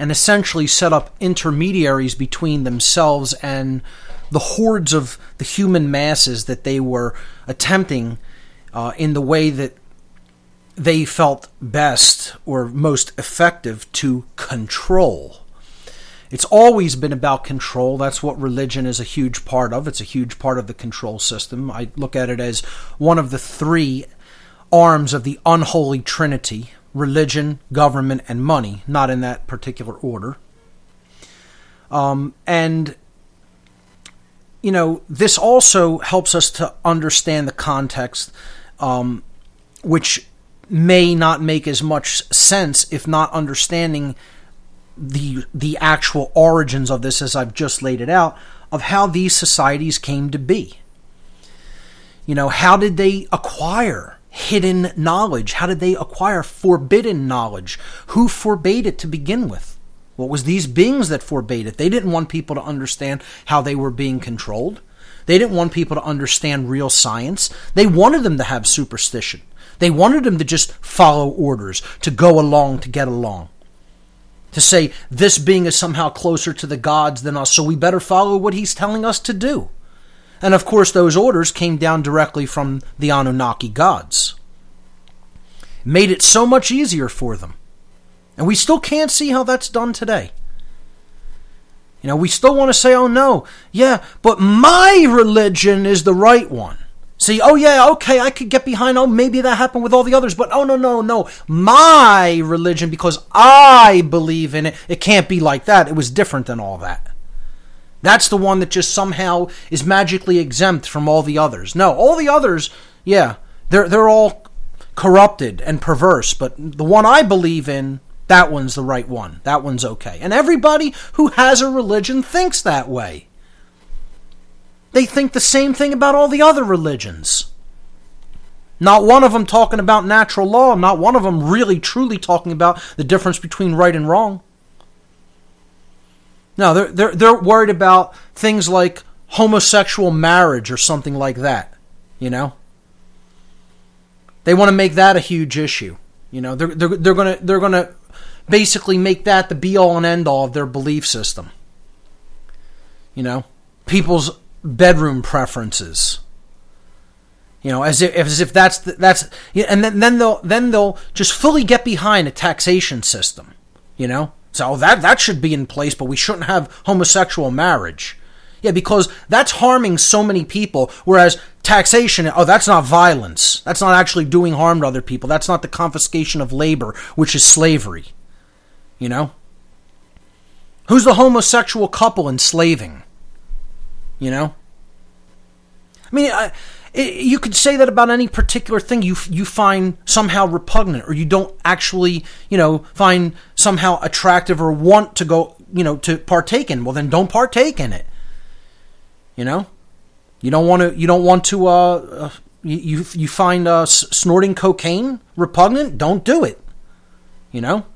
And essentially set up intermediaries between themselves and the hordes of the human masses that they were attempting uh, in the way that they felt best or most effective to control. It's always been about control. That's what religion is a huge part of. It's a huge part of the control system. I look at it as one of the three arms of the unholy trinity religion, government, and money, not in that particular order. Um, and, you know, this also helps us to understand the context, um, which may not make as much sense if not understanding the the actual origins of this as I've just laid it out of how these societies came to be. You know, how did they acquire hidden knowledge? How did they acquire forbidden knowledge? Who forbade it to begin with? What was these beings that forbade it? They didn't want people to understand how they were being controlled. They didn't want people to understand real science. They wanted them to have superstition. They wanted them to just follow orders, to go along to get along to say this being is somehow closer to the gods than us, so we better follow what he's telling us to do. And of course, those orders came down directly from the Anunnaki gods. made it so much easier for them. And we still can't see how that's done today. You know, we still want to say, oh no, yeah, but my religion is the right one. See, oh yeah, okay, I could get behind, oh, maybe that happened with all the others, but oh no, no, no. My religion, because I believe in it, it can't be like that. It was different than all that. That's the one that just somehow is magically exempt from all the others. No, all the others, yeah, they're they're all corrupted and perverse, but the one I believe in, that one's the right one. That one's okay. And everybody who has a religion thinks that way. They think the same thing about all the other religions. Not one of them talking about natural law, not one of them really truly talking about the difference between right and wrong. No, they're, they're, they're worried about things like homosexual marriage or something like that, you know? They want to make that a huge issue. You know, they're, they're, they're going to they're to basically make that the be all and end all of their belief system. You know, people's bedroom preferences. You know, as if as if that's the, that's and then then they'll then they'll just fully get behind a taxation system. You know, so that that should be in place, but we shouldn't have homosexual marriage. Yeah, because that's harming so many people. Whereas taxation, oh, that's not violence. That's not actually doing harm to other people. That's not the confiscation of labor, which is slavery. You know? Who's the homosexual couple enslaving? You know? I mean, I, it, you could say that about any particular thing you you find somehow repugnant or you don't actually you know find somehow attractive or want to go you know to partake in. Well then don't partake in it. You know? You don't want to you don't want to uh, uh you you find uh, snorting cocaine repugnant? Don't do it. You know?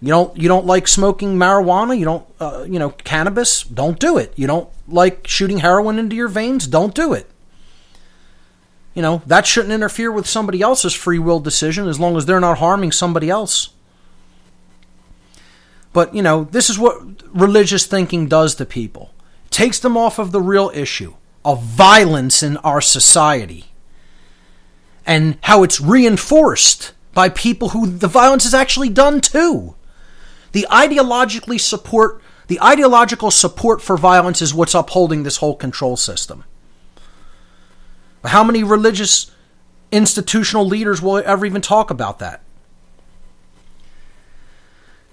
You don't you don't like smoking marijuana? You don't uh, you know cannabis? Don't do it. You don't like shooting heroin into your veins? Don't do it you know, that shouldn't interfere with somebody else's free will decision as long as they're not harming somebody else. But, you know, this is what religious thinking does to people. Takes them off of the real issue of violence in our society and how it's reinforced by people who the violence is actually done to. The ideologically support the ideological support for violence is what's upholding this whole control system. How many religious institutional leaders will ever even talk about that?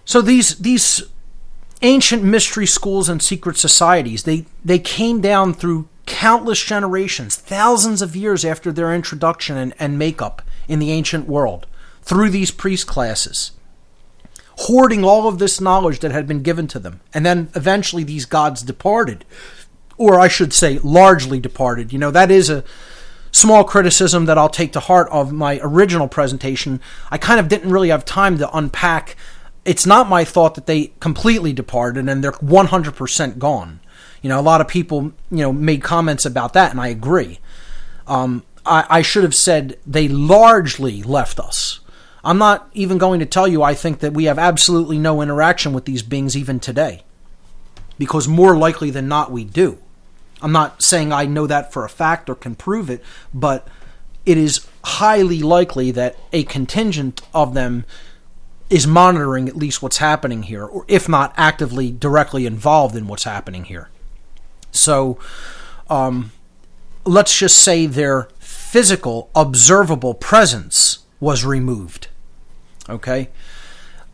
So these these ancient mystery schools and secret societies, they, they came down through countless generations, thousands of years after their introduction and, and makeup in the ancient world, through these priest classes, hoarding all of this knowledge that had been given to them. And then eventually these gods departed, or I should say, largely departed. You know, that is a small criticism that I'll take to heart of my original presentation. I kind of didn't really have time to unpack. It's not my thought that they completely departed and they're 100% gone. You know, a lot of people, you know, made comments about that, and I agree. Um, I, I should have said they largely left us. I'm not even going to tell you I think that we have absolutely no interaction with these beings even today. Because more likely than not, we do. I'm not saying I know that for a fact or can prove it, but it is highly likely that a contingent of them is monitoring at least what's happening here, or if not actively directly involved in what's happening here. So, um, let's just say their physical, observable presence was removed. Okay?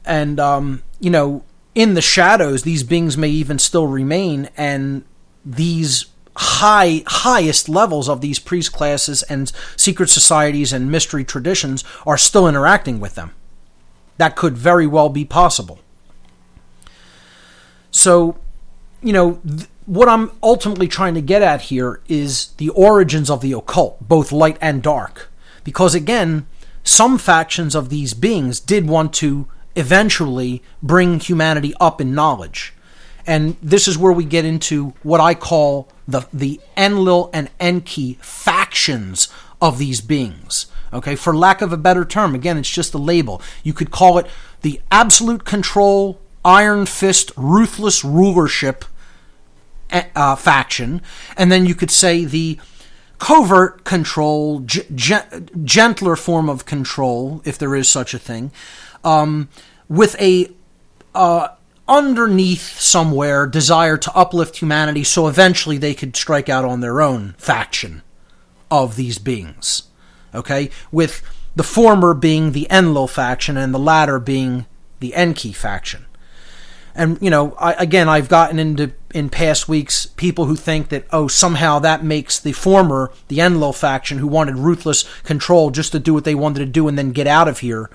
And, um, you know, in the shadows, these beings may even still remain, and these high highest levels of these priest classes and secret societies and mystery traditions are still interacting with them. That could very well be possible. So, you know, th- what I'm ultimately trying to get at here is the origins of the occult, both light and dark. Because again, some factions of these beings did want to eventually bring humanity up in knowledge. And this is where we get into what I call the the Enlil and Enki factions of these beings. Okay, for lack of a better term, again, it's just a label. You could call it the absolute control, iron fist, ruthless rulership eh, uh, faction, and then you could say the covert control, g- gentler form of control, if there is such a thing, um, with a uh, underneath somewhere desire to uplift humanity so eventually they could strike out on their own faction of these beings. Okay? With the former being the Enlil faction and the latter being the Enki faction. And, you know, I, again, I've gotten into in past weeks people who think that, oh, somehow that makes the former, the Enlil faction, who wanted ruthless control just to do what they wanted to do and then get out of here,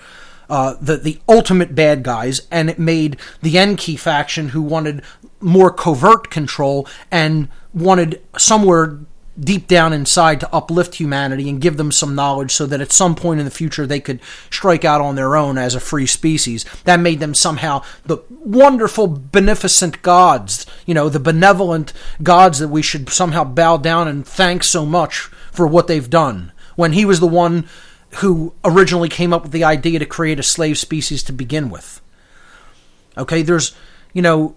uh, the the ultimate bad guys, and it made the Enki faction who wanted more covert control and wanted somewhere deep down inside to uplift humanity and give them some knowledge so that at some point in the future they could strike out on their own as a free species. That made them somehow the wonderful, beneficent gods, you know, the benevolent gods that we should somehow bow down and thank so much for what they've done. When he was the one who originally came up with the idea to create a slave species to begin with. Okay, there's, you know,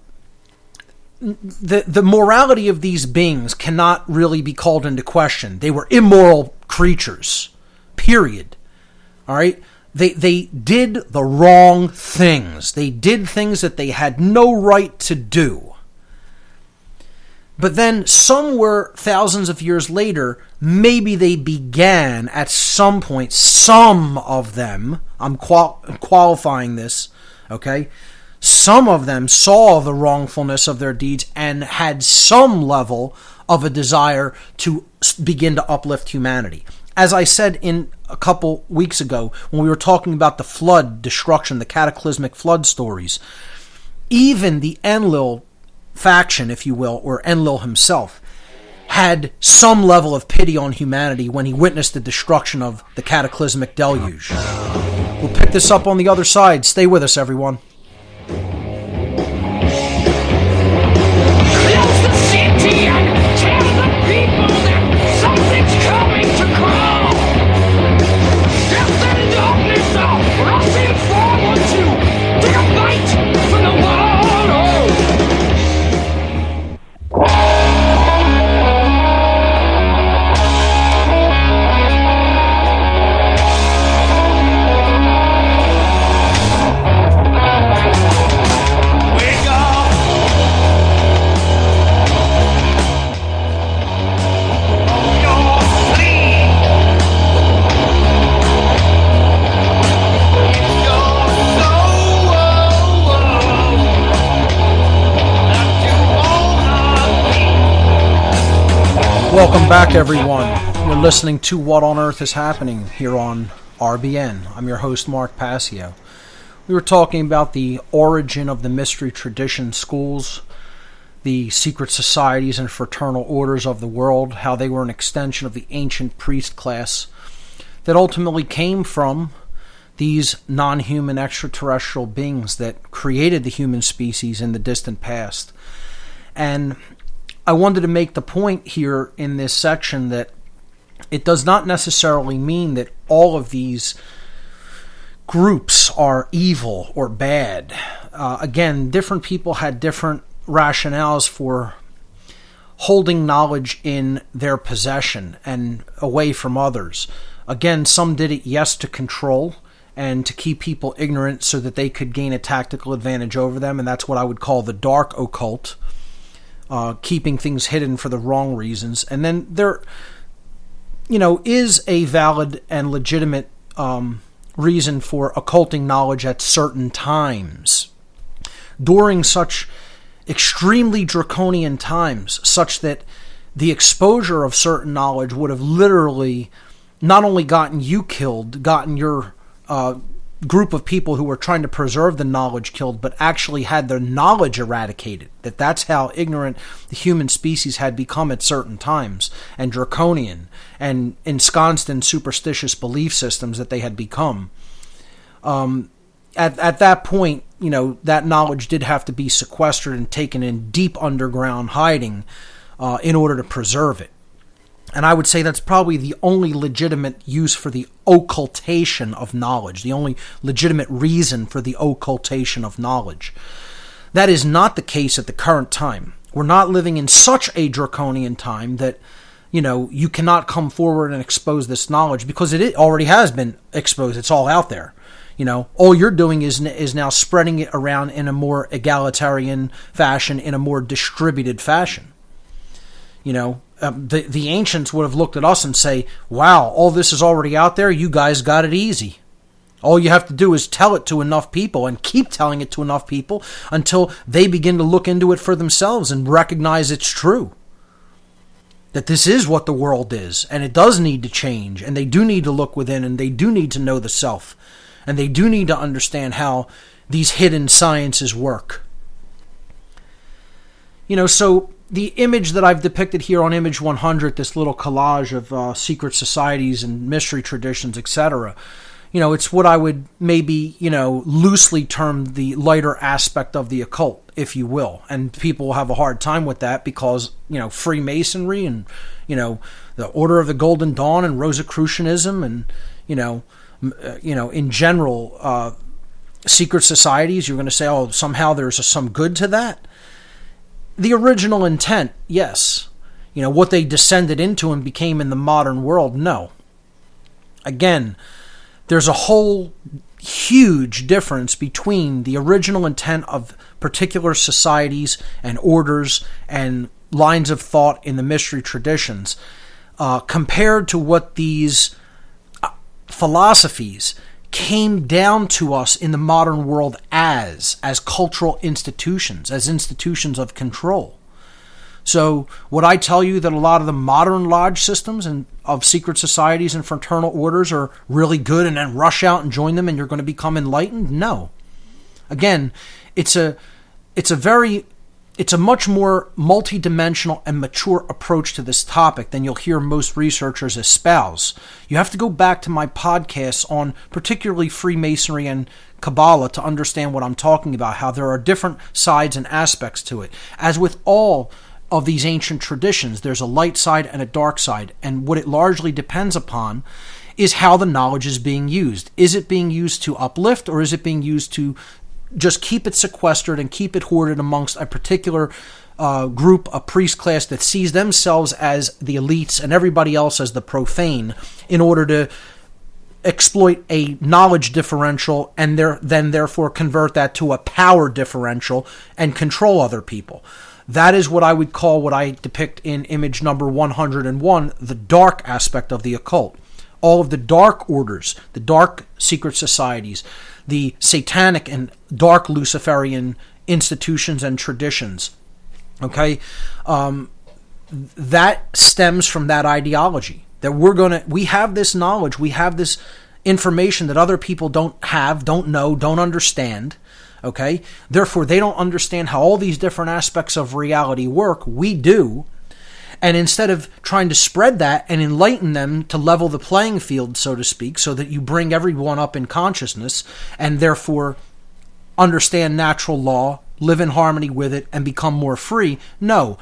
the the morality of these beings cannot really be called into question. They were immoral creatures. Period. All right? They they did the wrong things. They did things that they had no right to do. But then somewhere thousands of years later, maybe they began at some point some of them, I'm qual- qualifying this, okay? Some of them saw the wrongfulness of their deeds and had some level of a desire to begin to uplift humanity. As I said in a couple weeks ago when we were talking about the flood destruction, the cataclysmic flood stories, even the Enlil faction, if you will, or Enlil himself, had some level of pity on humanity when he witnessed the destruction of the cataclysmic deluge. We'll pick this up on the other side. Stay with us, everyone. Listening to What on Earth is Happening here on RBN. I'm your host, Mark Passio. We were talking about the origin of the mystery tradition schools, the secret societies and fraternal orders of the world, how they were an extension of the ancient priest class that ultimately came from these non human extraterrestrial beings that created the human species in the distant past. And I wanted to make the point here in this section that it does not necessarily mean that all of these groups are evil or bad. Uh, again, different people had different rationales for holding knowledge in their possession and away from others. Again, some did it, yes, to control and to keep people ignorant so that they could gain a tactical advantage over them, and that's what I would call the dark occult uh, keeping things hidden for the wrong reasons. And then there, you know, is a valid and legitimate um, reason for occulting knowledge at certain times. During such extremely draconian times, such that the exposure of certain knowledge would have literally not only gotten you killed, gotten your uh, group of people who were trying to preserve the knowledge killed, but actually had their knowledge eradicated. That that's how ignorant the human species had become at certain times, and draconian, and ensconced in superstitious belief systems that they had become. Um, at at that point, you know that knowledge did have to be sequestered and taken in deep underground hiding uh, in order to preserve it. And I would say that's probably the only legitimate use for the occultation of knowledge, the only legitimate reason for the occultation of knowledge. That is not the case at the current time. We're not living in such a draconian time that, you know, you cannot come forward and expose this knowledge because it already has been exposed. It's all out there. You know, all you're doing is is now spreading it around in a more egalitarian fashion, in a more distributed fashion. You know, um, the the ancients would have looked at us and say, "Wow, all this is already out there. You guys got it easy. All you have to do is tell it to enough people and keep telling it to enough people until they begin to look into it for themselves and recognize it's true. That this is what the world is, and it does need to change, and they do need to look within, and they do need to know the self, and they do need to understand how these hidden sciences work." You know, so the image that I've depicted here on Image 100, this little collage of uh, secret societies and mystery traditions, etc., you know, it's what I would maybe, you know, loosely term the lighter aspect of the occult, if you will. And people have a hard time with that because, you know, Freemasonry and, you know, the Order of the Golden Dawn and Rosicrucianism and, you know, uh, you know, in general, uh, secret societies, you're going to say, oh, somehow there's a, some good to that the original intent, yes. You know, what they descended into and became in the modern world, no. Again, there's a whole huge difference between the original intent of particular societies and orders and lines of thought in the mystery traditions uh, compared to what these uh, philosophies came down to us in the modern world as as cultural institutions as institutions of control so would I tell you that a lot of the modern lodge systems and of secret societies and fraternal orders are really good and then rush out and join them and you're going to become enlightened? No. Again, it's a it's a very it's a much more multidimensional and mature approach to this topic than you'll hear most researchers espouse. You have to go back to my podcasts on particularly Freemasonry and Kabbalah to understand what I'm talking about, how there are different sides and aspects to it. As with all of these ancient traditions. There's a light side and a dark side, and what it largely depends upon is how the knowledge is being used. Is it being used to uplift, or is it being used to just keep it sequestered and keep it hoarded amongst a particular uh, group, a priest class that sees themselves as the elites and everybody else as the profane, in order to exploit a knowledge differential and there, then therefore convert that to a power differential and control other people. That is what I would call what I depict in image number 101 the dark aspect of the occult. All of the dark orders, the dark secret societies, the satanic and dark Luciferian institutions and traditions. Okay? Um, that stems from that ideology that we're to, we have this knowledge, we have this information that other people don't have, don't know, don't understand Okay? Therefore, they don't understand how all these different aspects of reality work. We do. And instead of trying to spread that and enlighten them to level the playing field, so to speak, so that you bring everyone up in consciousness and therefore understand natural law, live in harmony with it, and become more free, no.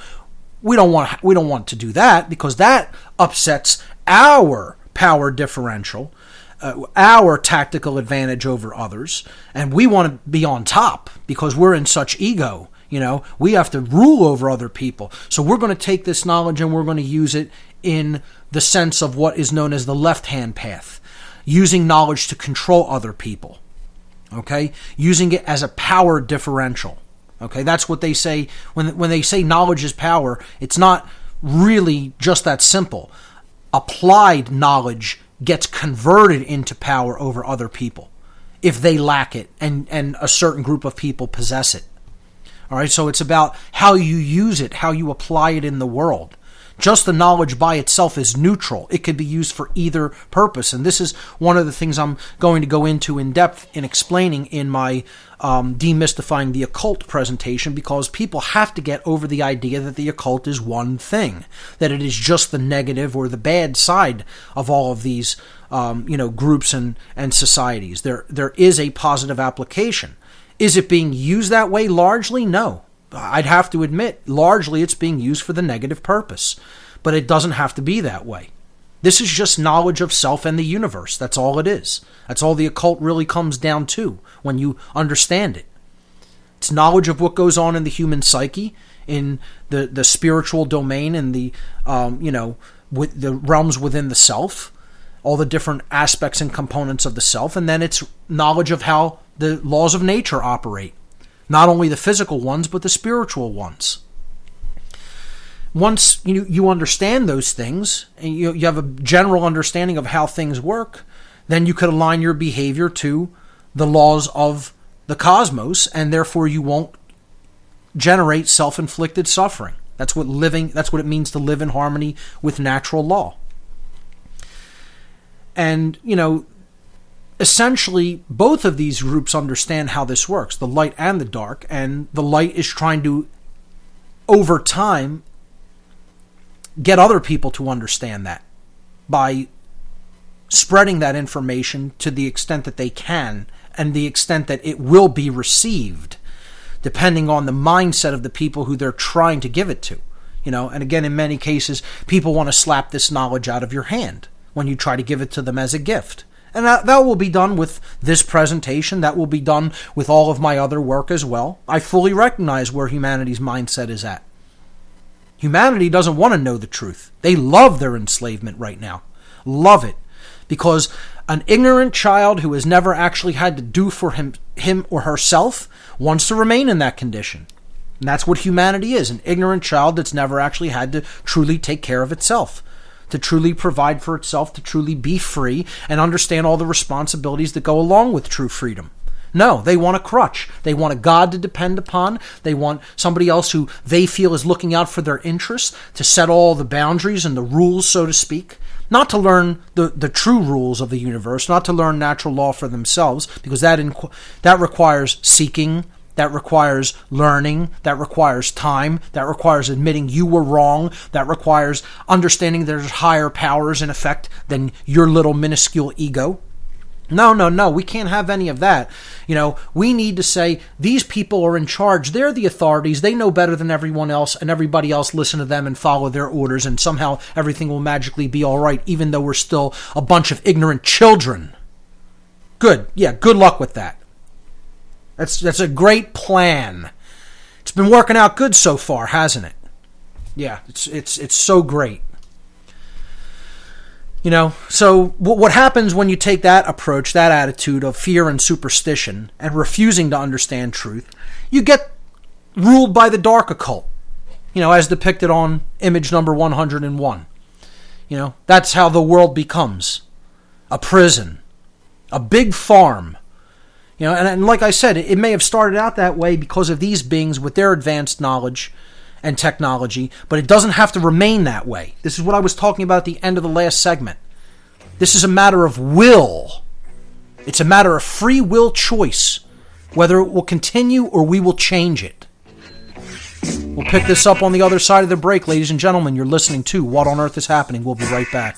We don't want we don't want to do that because that upsets our power differential uh, our tactical advantage over others, and we want to be on top because we're in such ego. You know, we have to rule over other people. So we're going to take this knowledge and we're going to use it in the sense of what is known as the left hand path, using knowledge to control other people. Okay? Using it as a power differential. Okay? That's what they say when when they say knowledge is power, it's not really just that simple. Applied knowledge gets converted into power over other people if they lack it and, and a certain group of people possess it. All right, so it's about how you use it, how you apply it in the world. Just the knowledge by itself is neutral. It could be used for either purpose. And this is one of the things I'm going to go into in depth in explaining in my um, demystifying the occult presentation because people have to get over the idea that the occult is one thing, that it is just the negative or the bad side of all of these, um, you know, groups and, and societies. There, there is a positive application. Is it being used that way largely? No. I'd have to admit, largely it's being used for the negative purpose. But it doesn't have to be that way. This is just knowledge of self and the universe. That's all it is. That's all the occult really comes down to when you understand it. It's knowledge of what goes on in the human psyche, in the, the spiritual domain, and the um, you know with the realms within the self, all the different aspects and components of the self, and then it's knowledge of how the laws of nature operate not only the physical ones, but the spiritual ones. Once you, you understand those things, and you, you have a general understanding of how things work, then you could align your behavior to the laws of the cosmos, and therefore you won't generate self inflicted suffering. That's what living that's what it means to live in harmony with natural law. And, you know, essentially both of these groups understand how this works the light and the dark and the light is trying to over time get other people to understand that by spreading that information to the extent that they can and the extent that it will be received depending on the mindset of the people who they're trying to give it to you know? And again in many cases people want to slap this knowledge out of your hand when you try to give it to them as a gift and that, that will be done with this presentation. That will be done with all of my other work as well. I fully recognize where humanity's mindset is at. Humanity doesn't want to know the truth. They love their enslavement right now. Love it. Because an ignorant child who has never actually had to do for him, him or herself wants to remain in that condition. And that's what humanity is an ignorant child that's never actually had to truly take care of itself, to truly provide for itself, to truly be free and understand all the responsibilities that go along with true freedom. No, they want a crutch. They want a God to depend upon. They want somebody else who they feel is looking out for their interests to set all the boundaries and the rules, so to speak. Not to learn the, the true rules of the universe, not to learn natural law for themselves, because that, inqu- that requires seeking, that requires learning, that requires time, that requires admitting you were wrong, that requires understanding there's higher powers in effect than your little minuscule ego. No, no, no. We can't have any of that. You know, we need to say these people are in charge. They're the authorities. They know better than everyone else, and everybody else listen to them and follow their orders, and somehow everything will magically be all right, even though we're still a bunch of ignorant children. Good. Yeah, good luck with that. That's that's a great plan. It's been working out good so far, hasn't it? Yeah, it's it's it's so great. You know, so what happens when you take that approach, that attitude of fear and superstition and refusing to understand truth? You get ruled by the dark occult, you know, as depicted on image number 101. You know, that's how the world becomes a prison, a big farm. You know, and, and like I said, it, it may have started out that way because of these beings with their advanced knowledge and technology, but it doesn't have to remain that way. This is what I was talking about at the end of the last segment. This is a matter of will. It's a matter of free will choice whether it will continue or we will change it. We'll pick this up on the other side of the break, ladies and gentlemen. You're listening to What on Earth is Happening. We'll be right back.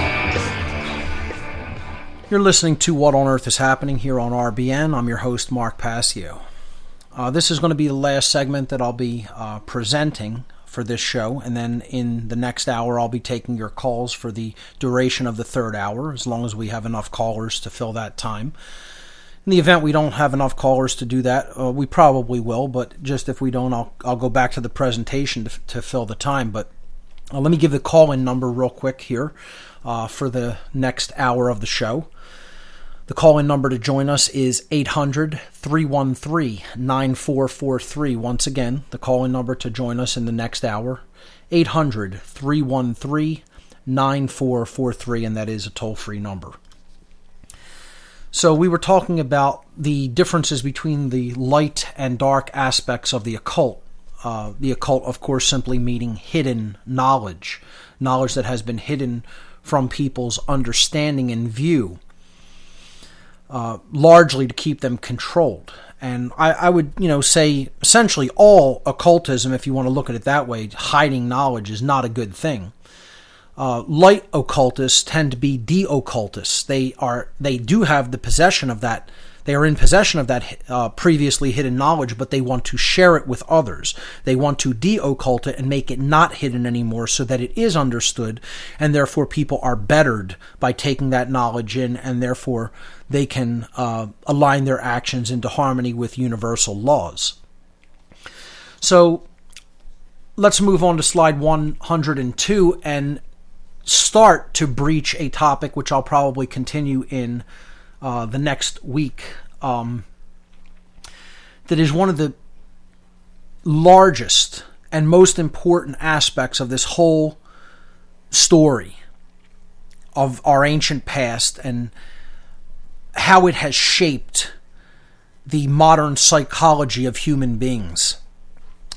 You're listening to What on Earth is Happening here on RBN. I'm your host, Mark Passio. Uh, this is going to be the last segment that I'll be uh, presenting for this show, and then in the next hour, I'll be taking your calls for the duration of the third hour, as long as we have enough callers to fill that time. In the event we don't have enough callers to do that, uh, we probably will, but just if we don't, I'll, I'll go back to the presentation to, to fill the time. But uh, let me give the call in number real quick here uh, for the next hour of the show. The call in number to join us is 800 313 9443. Once again, the call in number to join us in the next hour 800 313 9443, and that is a toll free number. So, we were talking about the differences between the light and dark aspects of the occult. Uh, the occult, of course, simply meaning hidden knowledge, knowledge that has been hidden from people's understanding and view uh, largely to keep them controlled. And I, I, would, you know, say essentially all occultism, if you want to look at it that way, hiding knowledge is not a good thing. Uh, light occultists tend to be de-occultists. They are, they do have the possession of that. They are in possession of that uh, previously hidden knowledge, but they want to share it with others. They want to de-occult it and make it not hidden anymore, so that it is understood, and therefore people are bettered by taking that knowledge in, and therefore they can uh, align their actions into harmony with universal laws. So let's move on to slide 102 and start to breach a topic which I'll probably continue in uh, the next week. Um, that is one of the largest and most important aspects of this whole story of our ancient past and how it has shaped the modern psychology of human beings.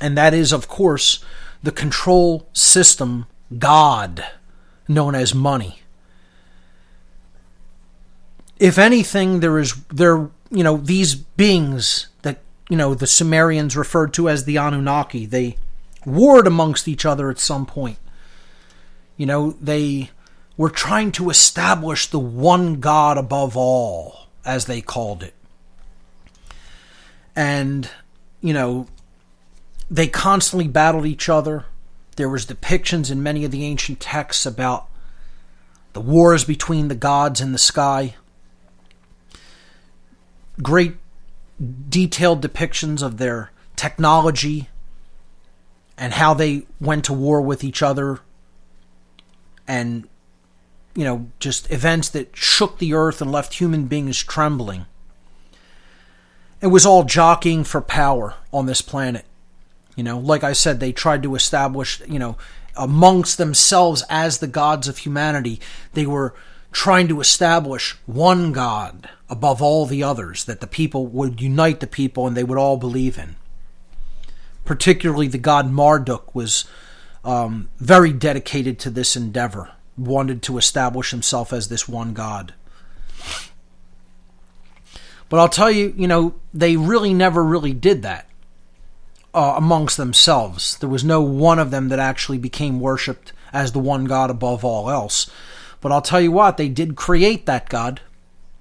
And that is, of course, the control system God known as money. If anything, there is there you know these beings that you know the Sumerians referred to as the Anunnaki. They warred amongst each other at some point. You know they were trying to establish the one God above all, as they called it. And you know they constantly battled each other. There was depictions in many of the ancient texts about the wars between the gods in the sky. Great detailed depictions of their technology and how they went to war with each other and you know just events that shook the earth and left human beings trembling. It was all jockeying for power on this planet. You know, like I said, they tried to establish, you know, amongst themselves as the gods of humanity, they were trying to establish one God above all the others that the people would unite the people and they would all believe in. Particularly, the god Marduk was um, very dedicated to this endeavor, wanted to establish himself as this one God. But I'll tell you, you know, they really never really did that uh, amongst themselves. There was no one of them that actually became worshipped as the one God above all else. But I'll tell you what, they did create that God.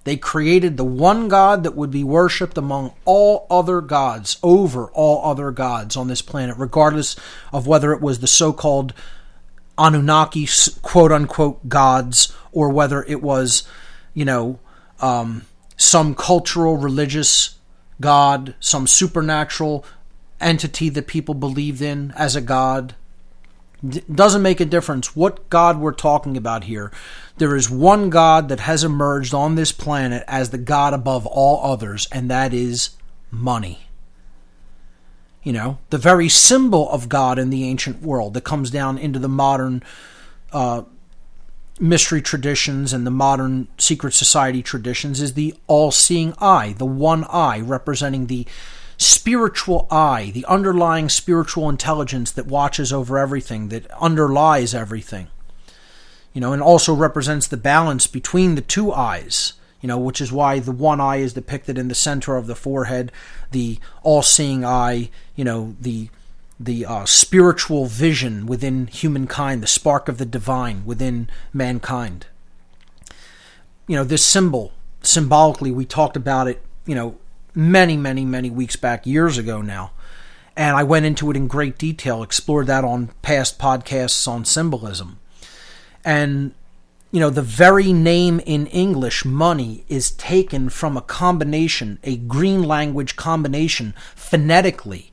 They created the one God that would be worshipped among all other gods, over all other gods on this planet, regardless of whether it was the so called Anunnaki, quote unquote, gods, or whether it was, you know, um, some cultural, religious god, some supernatural entity that people believed in as a god. Doesn't make a difference what God we're talking about here. There is one God that has emerged on this planet as the God above all others, and that is money. You know, the very symbol of God in the ancient world that comes down into the modern uh, mystery traditions and the modern secret society traditions is the all seeing eye, the one eye representing the spiritual eye, the underlying spiritual intelligence that watches over everything, that underlies everything. You know, and also represents the balance between the two eyes, you know, which is why the one eye is depicted in the center of the forehead, the all-seeing eye, you know, the the uh, spiritual vision within humankind, the spark of the divine within mankind. You know, this symbol, symbolically, we talked about it, you know, many, many, many weeks back, years ago now. And I went into it in great detail, explored that on past podcasts on symbolism. And, you know, the very name in English, money, is taken from a combination, a green language combination, phonetically,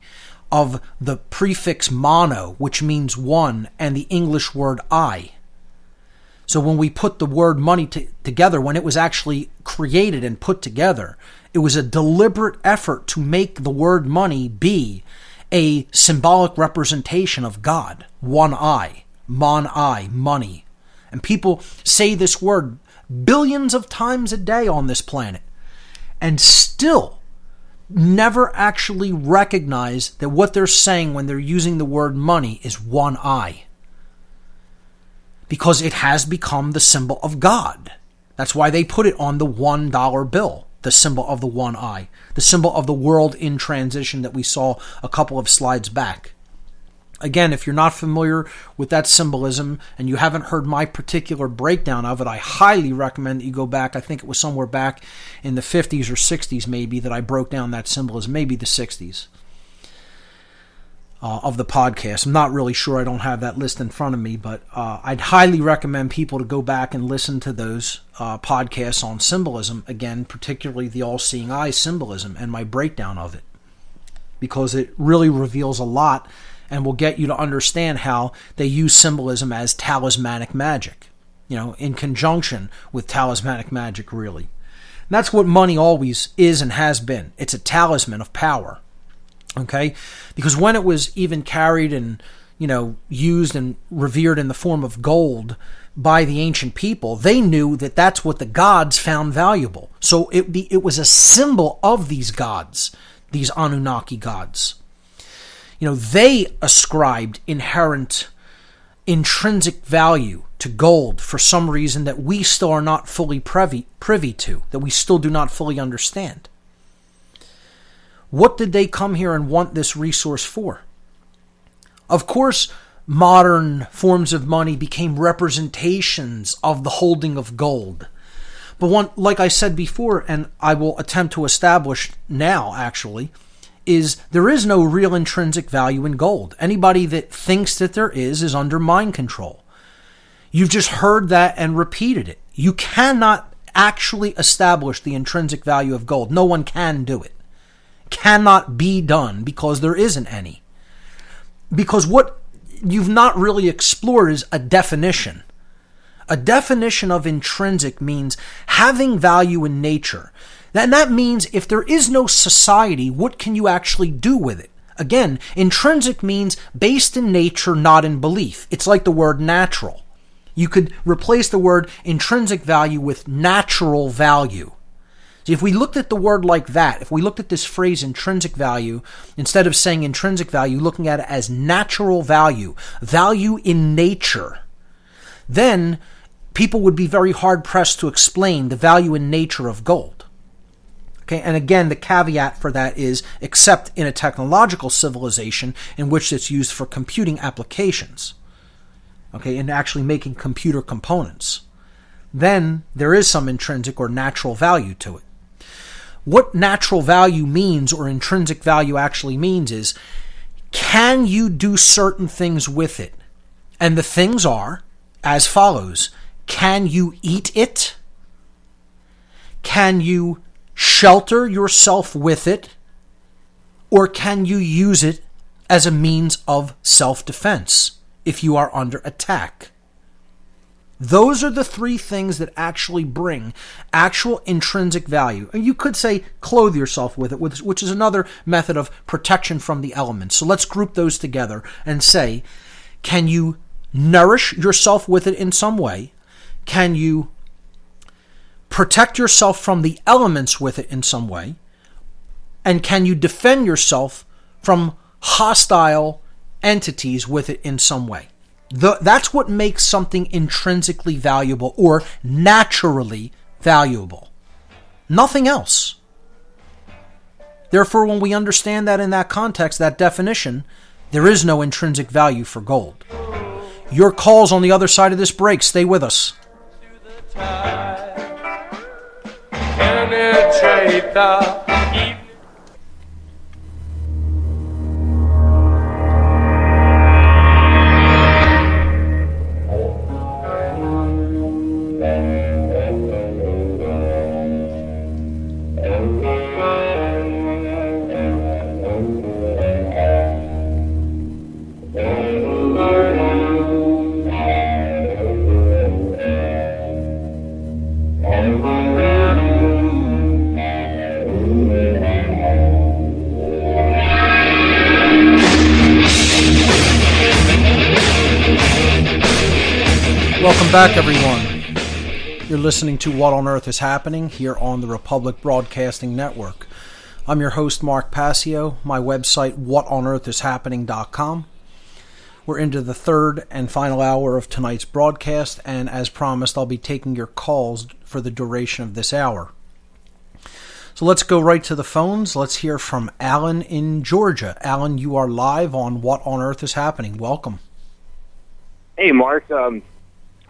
of the prefix mono, which means one, and the English word I. So when we put the word money t- together, when it was actually created and put together, it was a deliberate effort to make the word money be a symbolic representation of God. One eye, mon eye, money. And people say this word billions of times a day on this planet and still never actually recognize that what they're saying when they're using the word money is one eye. Because it has become the symbol of God. That's why they put it on the $1 bill the symbol of the one eye, the symbol of the world in transition that we saw a couple of slides back. Again, if you're not familiar with that symbolism and you haven't heard my particular breakdown of it, I highly recommend that you go back. I think it was somewhere back in the 50s or 60s, maybe, that I broke down that symbolism, maybe the 60s uh, of the podcast. I'm not really sure. I don't have that list in front of me, but uh, I'd highly recommend people to go back and listen to those uh, podcasts on symbolism again, particularly the all-seeing eye symbolism and my breakdown of it, because it really reveals a lot and will get you to understand how they use symbolism as talismanic magic. You know, in conjunction with talismanic magic, really. And that's what money always is and has been. It's a talisman of power. Okay? Because when it was even carried and, you know, used and revered in the form of gold by the ancient people, they knew that that's what the gods found valuable. So it be it was a symbol of these gods, these Anunnaki gods. you know, they ascribed inherent intrinsic value to gold for some reason that we still are not fully privy, privy to, that we still do not fully understand. What did they come here and want this resource for? Of course, modern forms of money became representations of the holding of gold. But one, like I said before, and I will attempt to establish now actually, is there is no real intrinsic value in gold. Anybody that thinks that there is is under mind control. You've just heard that and repeated it. You cannot actually establish the intrinsic value of gold. No one can do it. Cannot be done because there isn't any. Because what you've not really explored is a definition. A definition of intrinsic means having value in nature. And that means if there is no society, what can you actually do with it? Again, intrinsic means based in nature, not in belief. It's like the word natural. You could replace the word intrinsic value with natural value. See, if we looked at the word like that, if we looked at this phrase intrinsic value, instead of saying intrinsic value, looking at it as natural value, value in nature, then people would be very hard pressed to explain the value in nature of gold. Okay, and again, the caveat for that is except in a technological civilization in which it's used for computing applications. Okay, and actually making computer components. Then there is some intrinsic or natural value to it. What natural value means or intrinsic value actually means is can you do certain things with it? And the things are as follows Can you eat it? Can you shelter yourself with it? Or can you use it as a means of self defense if you are under attack? Those are the three things that actually bring actual intrinsic value. And you could say clothe yourself with it, which is another method of protection from the elements. So let's group those together and say, can you nourish yourself with it in some way? Can you protect yourself from the elements with it in some way? And can you defend yourself from hostile entities with it in some way? The, that's what makes something intrinsically valuable or naturally valuable. Nothing else. Therefore, when we understand that in that context, that definition, there is no intrinsic value for gold. Your calls on the other side of this break. Stay with us. Welcome back, everyone. You're listening to What on Earth is Happening here on the Republic Broadcasting Network. I'm your host, Mark Passio. My website, whatonearthishappening.com. We're into the third and final hour of tonight's broadcast, and as promised, I'll be taking your calls for the duration of this hour. So let's go right to the phones. Let's hear from Alan in Georgia. Alan, you are live on What on Earth is Happening. Welcome. Hey, Mark. Um,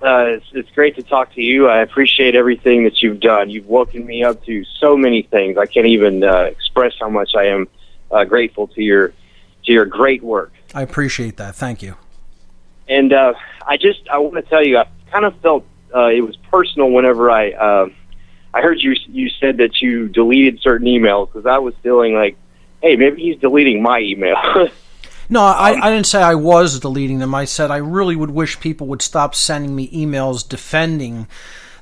uh, it's, it's great to talk to you. I appreciate everything that you've done. You've woken me up to so many things. I can't even uh, express how much I am uh, grateful to your to your great work. I appreciate that. Thank you. And uh, I just I want to tell you, I kind of felt uh, it was personal whenever I uh, I heard you you said that you deleted certain emails because I was feeling like, hey, maybe he's deleting my email. No, I, um, I didn't say I was deleting them. I said I really would wish people would stop sending me emails defending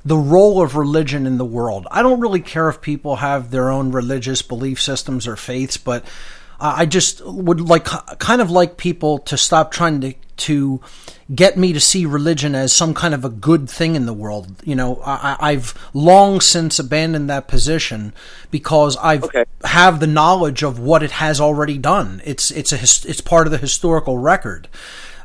the role of religion in the world. I don't really care if people have their own religious belief systems or faiths, but I just would like kind of like people to stop trying to to get me to see religion as some kind of a good thing in the world. You know, I, I've long since abandoned that position because I Okay. have the knowledge of what it has already done. It's it's a it's part of the historical record.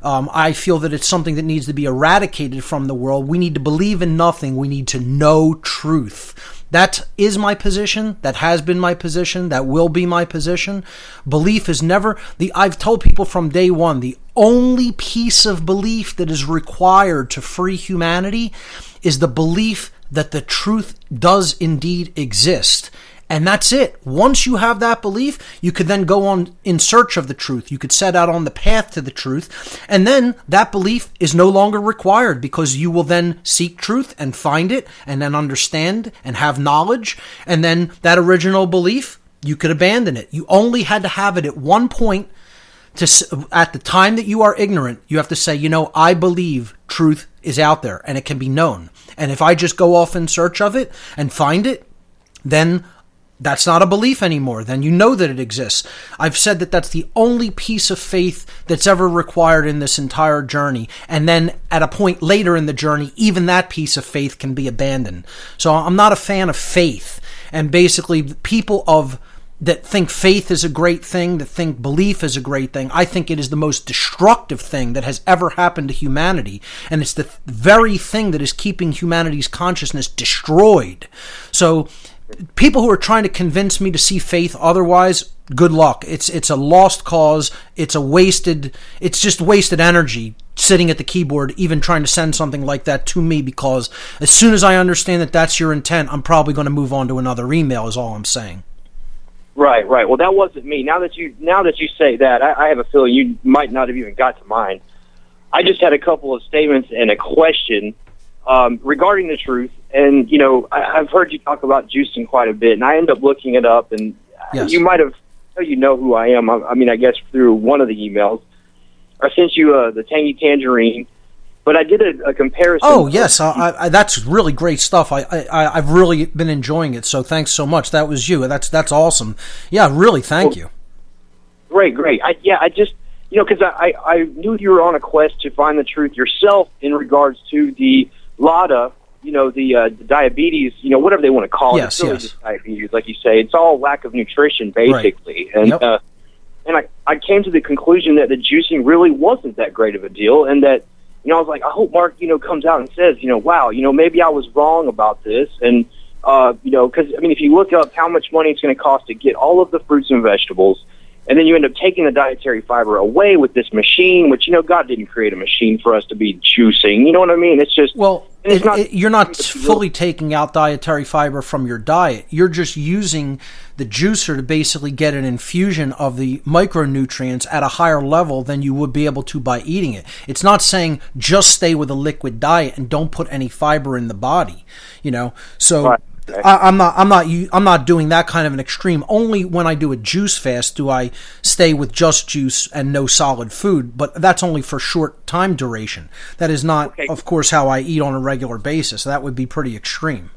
Um, I feel that it's something that needs to be eradicated from the world. We need to believe in nothing. We need to know truth. That is my position. That has been my position. That will be my position. Belief is never the. I've told people from day one the only piece of belief that is required to free humanity is the belief that the truth does indeed exist. And that's it. Once you have that belief, you could then go on in search of the truth. You could set out on the path to the truth. And then that belief is no longer required because you will then seek truth and find it and then understand and have knowledge. And then that original belief, you could abandon it. You only had to have it at one point to at the time that you are ignorant, you have to say, you know, I believe truth is out there and it can be known. And if I just go off in search of it and find it, then that's not a belief anymore. Then you know that it exists. I've said that that's the only piece of faith that's ever required in this entire journey. And then at a point later in the journey, even that piece of faith can be abandoned. So I'm not a fan of faith. And basically, people of that think faith is a great thing, that think belief is a great thing. I think it is the most destructive thing that has ever happened to humanity. And it's the very thing that is keeping humanity's consciousness destroyed. So, people who are trying to convince me to see faith otherwise, good luck. It's, it's a lost cause. It's a wasted, it's just wasted energy sitting at the keyboard, even trying to send something like that to me because as soon as I understand that that's your intent, I'm probably going to move on to another email, is all I'm saying. Right, right. Well, that wasn't me. Now that you now that you say that, I, I have a feeling you might not have even got to mine. I just had a couple of statements and a question um, regarding the truth. And you know, I, I've heard you talk about juicing quite a bit, and I end up looking it up. And Yes. you might have, you know who I am. I, I mean, I guess through one of the emails, I sent you uh, the tangy tangerine. But I did a, a comparison. Oh yes, I, I, that's really great stuff. I, I I've really been enjoying it. So thanks so much. That was you. That's that's awesome. Yeah, really. Thank you. Great, great. I, yeah, I just you know because I, I I knew you were on a quest to find the truth yourself in regards to the LADA, you know, the, uh, the diabetes, you know, whatever they want to call it. Yes, really yes. diabetes, like you say. It's all lack of nutrition, basically. And Yep. uh, and I I came to the conclusion that the juicing really wasn't that great of a deal, and that you know I was like, I hope Mark, you know, comes out and says, you know, wow, you know, maybe I was wrong about this, and uh, you know, because I mean, if you look up how much money it's going to cost to get all of the fruits and vegetables, and then you end up taking the dietary fiber away with this machine, which you know God didn't create a machine for us to be juicing. You know what I mean? It's just Well, it- not- it- you're not fully taking out dietary fiber from your diet. You're just using the juicer to basically get an infusion of the micronutrients at a higher level than you would be able to by eating it. It's not saying just stay with a liquid diet and don't put any fiber in the body. You know, so. Right. Okay. I, I'm not. I'm not. I'm not doing that kind of an extreme. Only when I do a juice fast do I stay with just juice and no solid food. But that's only for short time duration. That is not, Okay. of course, how I eat on a regular basis. That would be pretty extreme.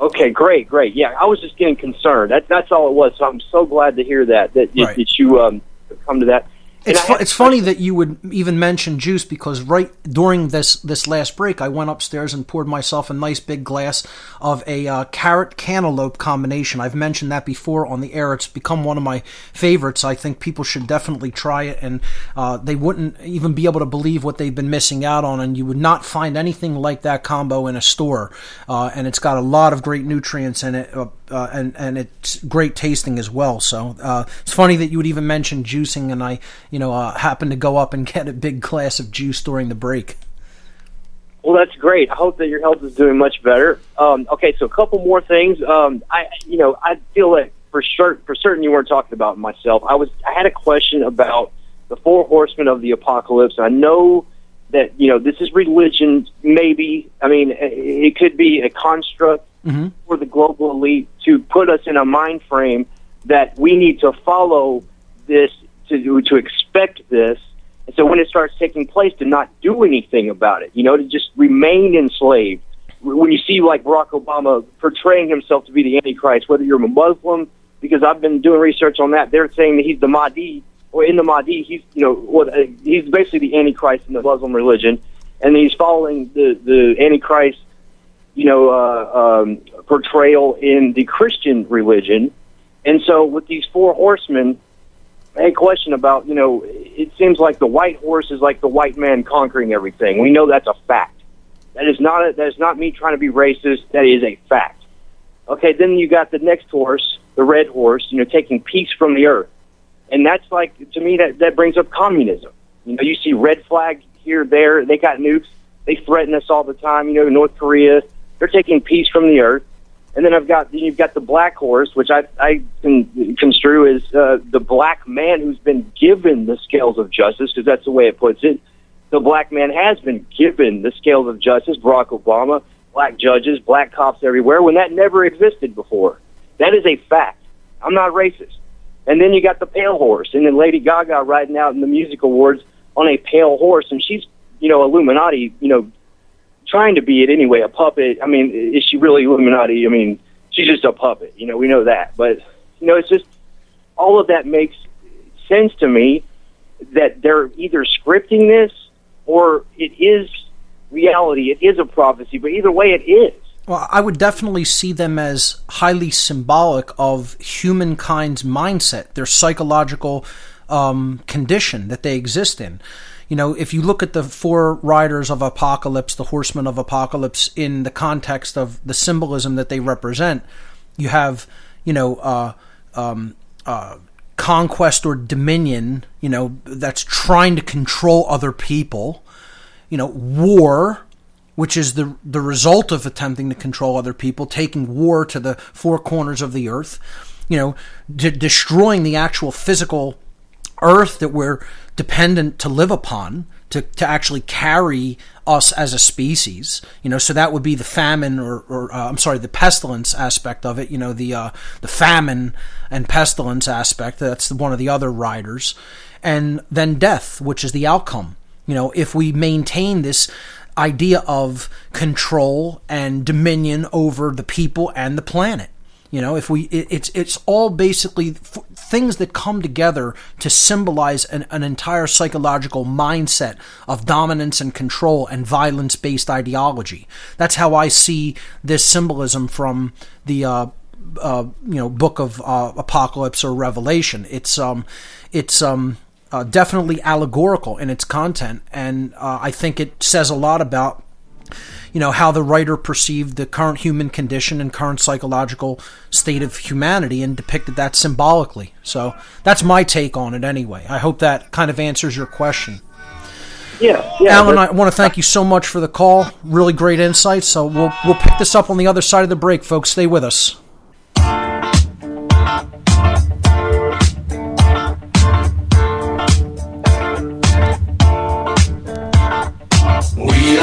Okay, great, great. Yeah, I was just getting concerned. That, that's all it was. So I'm so glad to hear that that, you- Right. that you um come to that. It's fu- it's funny that you would even mention juice because right during this this last break, I went upstairs and poured myself a nice big glass of a uh, carrot cantaloupe combination. I've mentioned that before on the air. It's become one of my favorites. I think people should definitely try it, and uh, they wouldn't even be able to believe what they've been missing out on. And you would not find anything like that combo in a store. Uh, and it's got a lot of great nutrients in it. Uh, and and it's great tasting as well. So uh, it's funny that you would even mention juicing, and I, you know, uh, happened to go up and get a big glass of juice during the break. Well, that's great. I hope that your health is doing much better. Um, okay, so a couple more things. Um, I, you know, I feel like for sure, for certain you weren't talking about myself. I was. I had a question about the four horsemen of the apocalypse. I know that you know this is religion. Maybe I mean it it could be a construct Mm-hmm. for the global elite to put us in a mind frame that we need to follow this to to expect this. And so when it starts taking place, to not do anything about it, you know, to just remain enslaved. When you see like Barack Obama portraying himself to be the Antichrist, whether you're a Muslim, because I've been doing research on that, they're saying that he's the Mahdi, or in the Mahdi, he's you know what uh, he's basically the Antichrist in the Muslim religion, and he's following the the Antichrist, you know, uh, um, portrayal in the Christian religion, and so with these four horsemen, a question about you know it seems like the white horse is like the white man conquering everything. We know that's a fact. That is not a, that is not me trying to be racist. That is a fact. Okay, then you got the next horse, the red horse, you know, taking peace from the earth. And that's like to me that that brings up communism. You know, you see red flag here, there, they got nukes, they threaten us all the time, you know, North Korea, they're taking peace from the earth. And then I've got you've got the black horse, which I I can construe as uh, the black man who's been given the scales of justice, because that's the way it puts it. The black man has been given the scales of justice. Barack Obama, black judges, black cops everywhere, when that never existed before. That is a fact. I'm not racist. And then you got the pale horse, and then Lady Gaga riding out in the music awards on a pale horse, and she's you know Illuminati, you know, trying to be it anyway, a puppet. I mean, is she really Illuminati? I mean, she's just a puppet. You know, we know that, but you know, it's just all of that makes sense to me that they're either scripting this or it is reality. It is a prophecy, but either way, it is. Well, I would definitely see them as highly symbolic of humankind's mindset, their psychological um, condition that they exist in. You know, if you look at the four riders of apocalypse, the horsemen of apocalypse, in the context of the symbolism that they represent, you have, you know, uh, um, uh, conquest or dominion, you know, that's trying to control other people. You know, war, which is the the result of attempting to control other people, taking war to the four corners of the earth, you know, de- destroying the actual physical earth that we're dependent to live upon to, to actually carry us as a species you know so that would be the famine or, or uh, i'm sorry the pestilence aspect of it you know the uh, the famine and pestilence aspect that's one of the other riders and then death which is the outcome. You know if we maintain this idea of control and dominion over the people and the planet you know, if we, it, it's it's all basically f- things that come together to symbolize an, an entire psychological mindset of dominance and control and violence-based ideology. That's how I see this symbolism from the uh, uh, you know book of uh, Apocalypse or Revelation. It's um, it's um, uh, definitely allegorical in its content, and uh, I think it says a lot about you know how the writer perceived the current human condition and current psychological state of humanity and depicted that symbolically. So that's my take on it anyway. I hope that kind of answers your question. Yeah, yeah. Alan, I want to thank you so much for the call. Really great insights. So we'll we'll pick this up on the other side of the break, folks. Stay with us.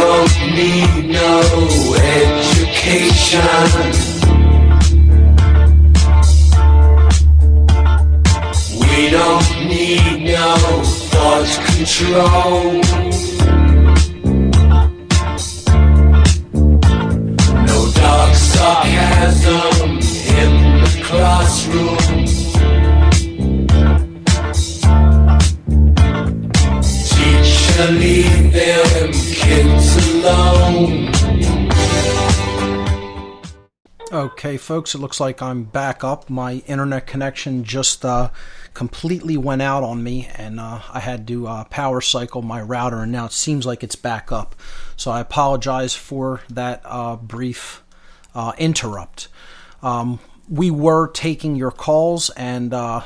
Don't need no education. We don't need no thought control. No dark sarcasm in the classroom. Teacher, leave them kids alone. Okay, folks, it looks like I'm back up. My internet connection just uh, completely went out on me, and uh, I had to uh, power cycle my router, and now it seems like it's back up. So I apologize for that uh, brief uh, interrupt. Um, we were taking your calls, and uh,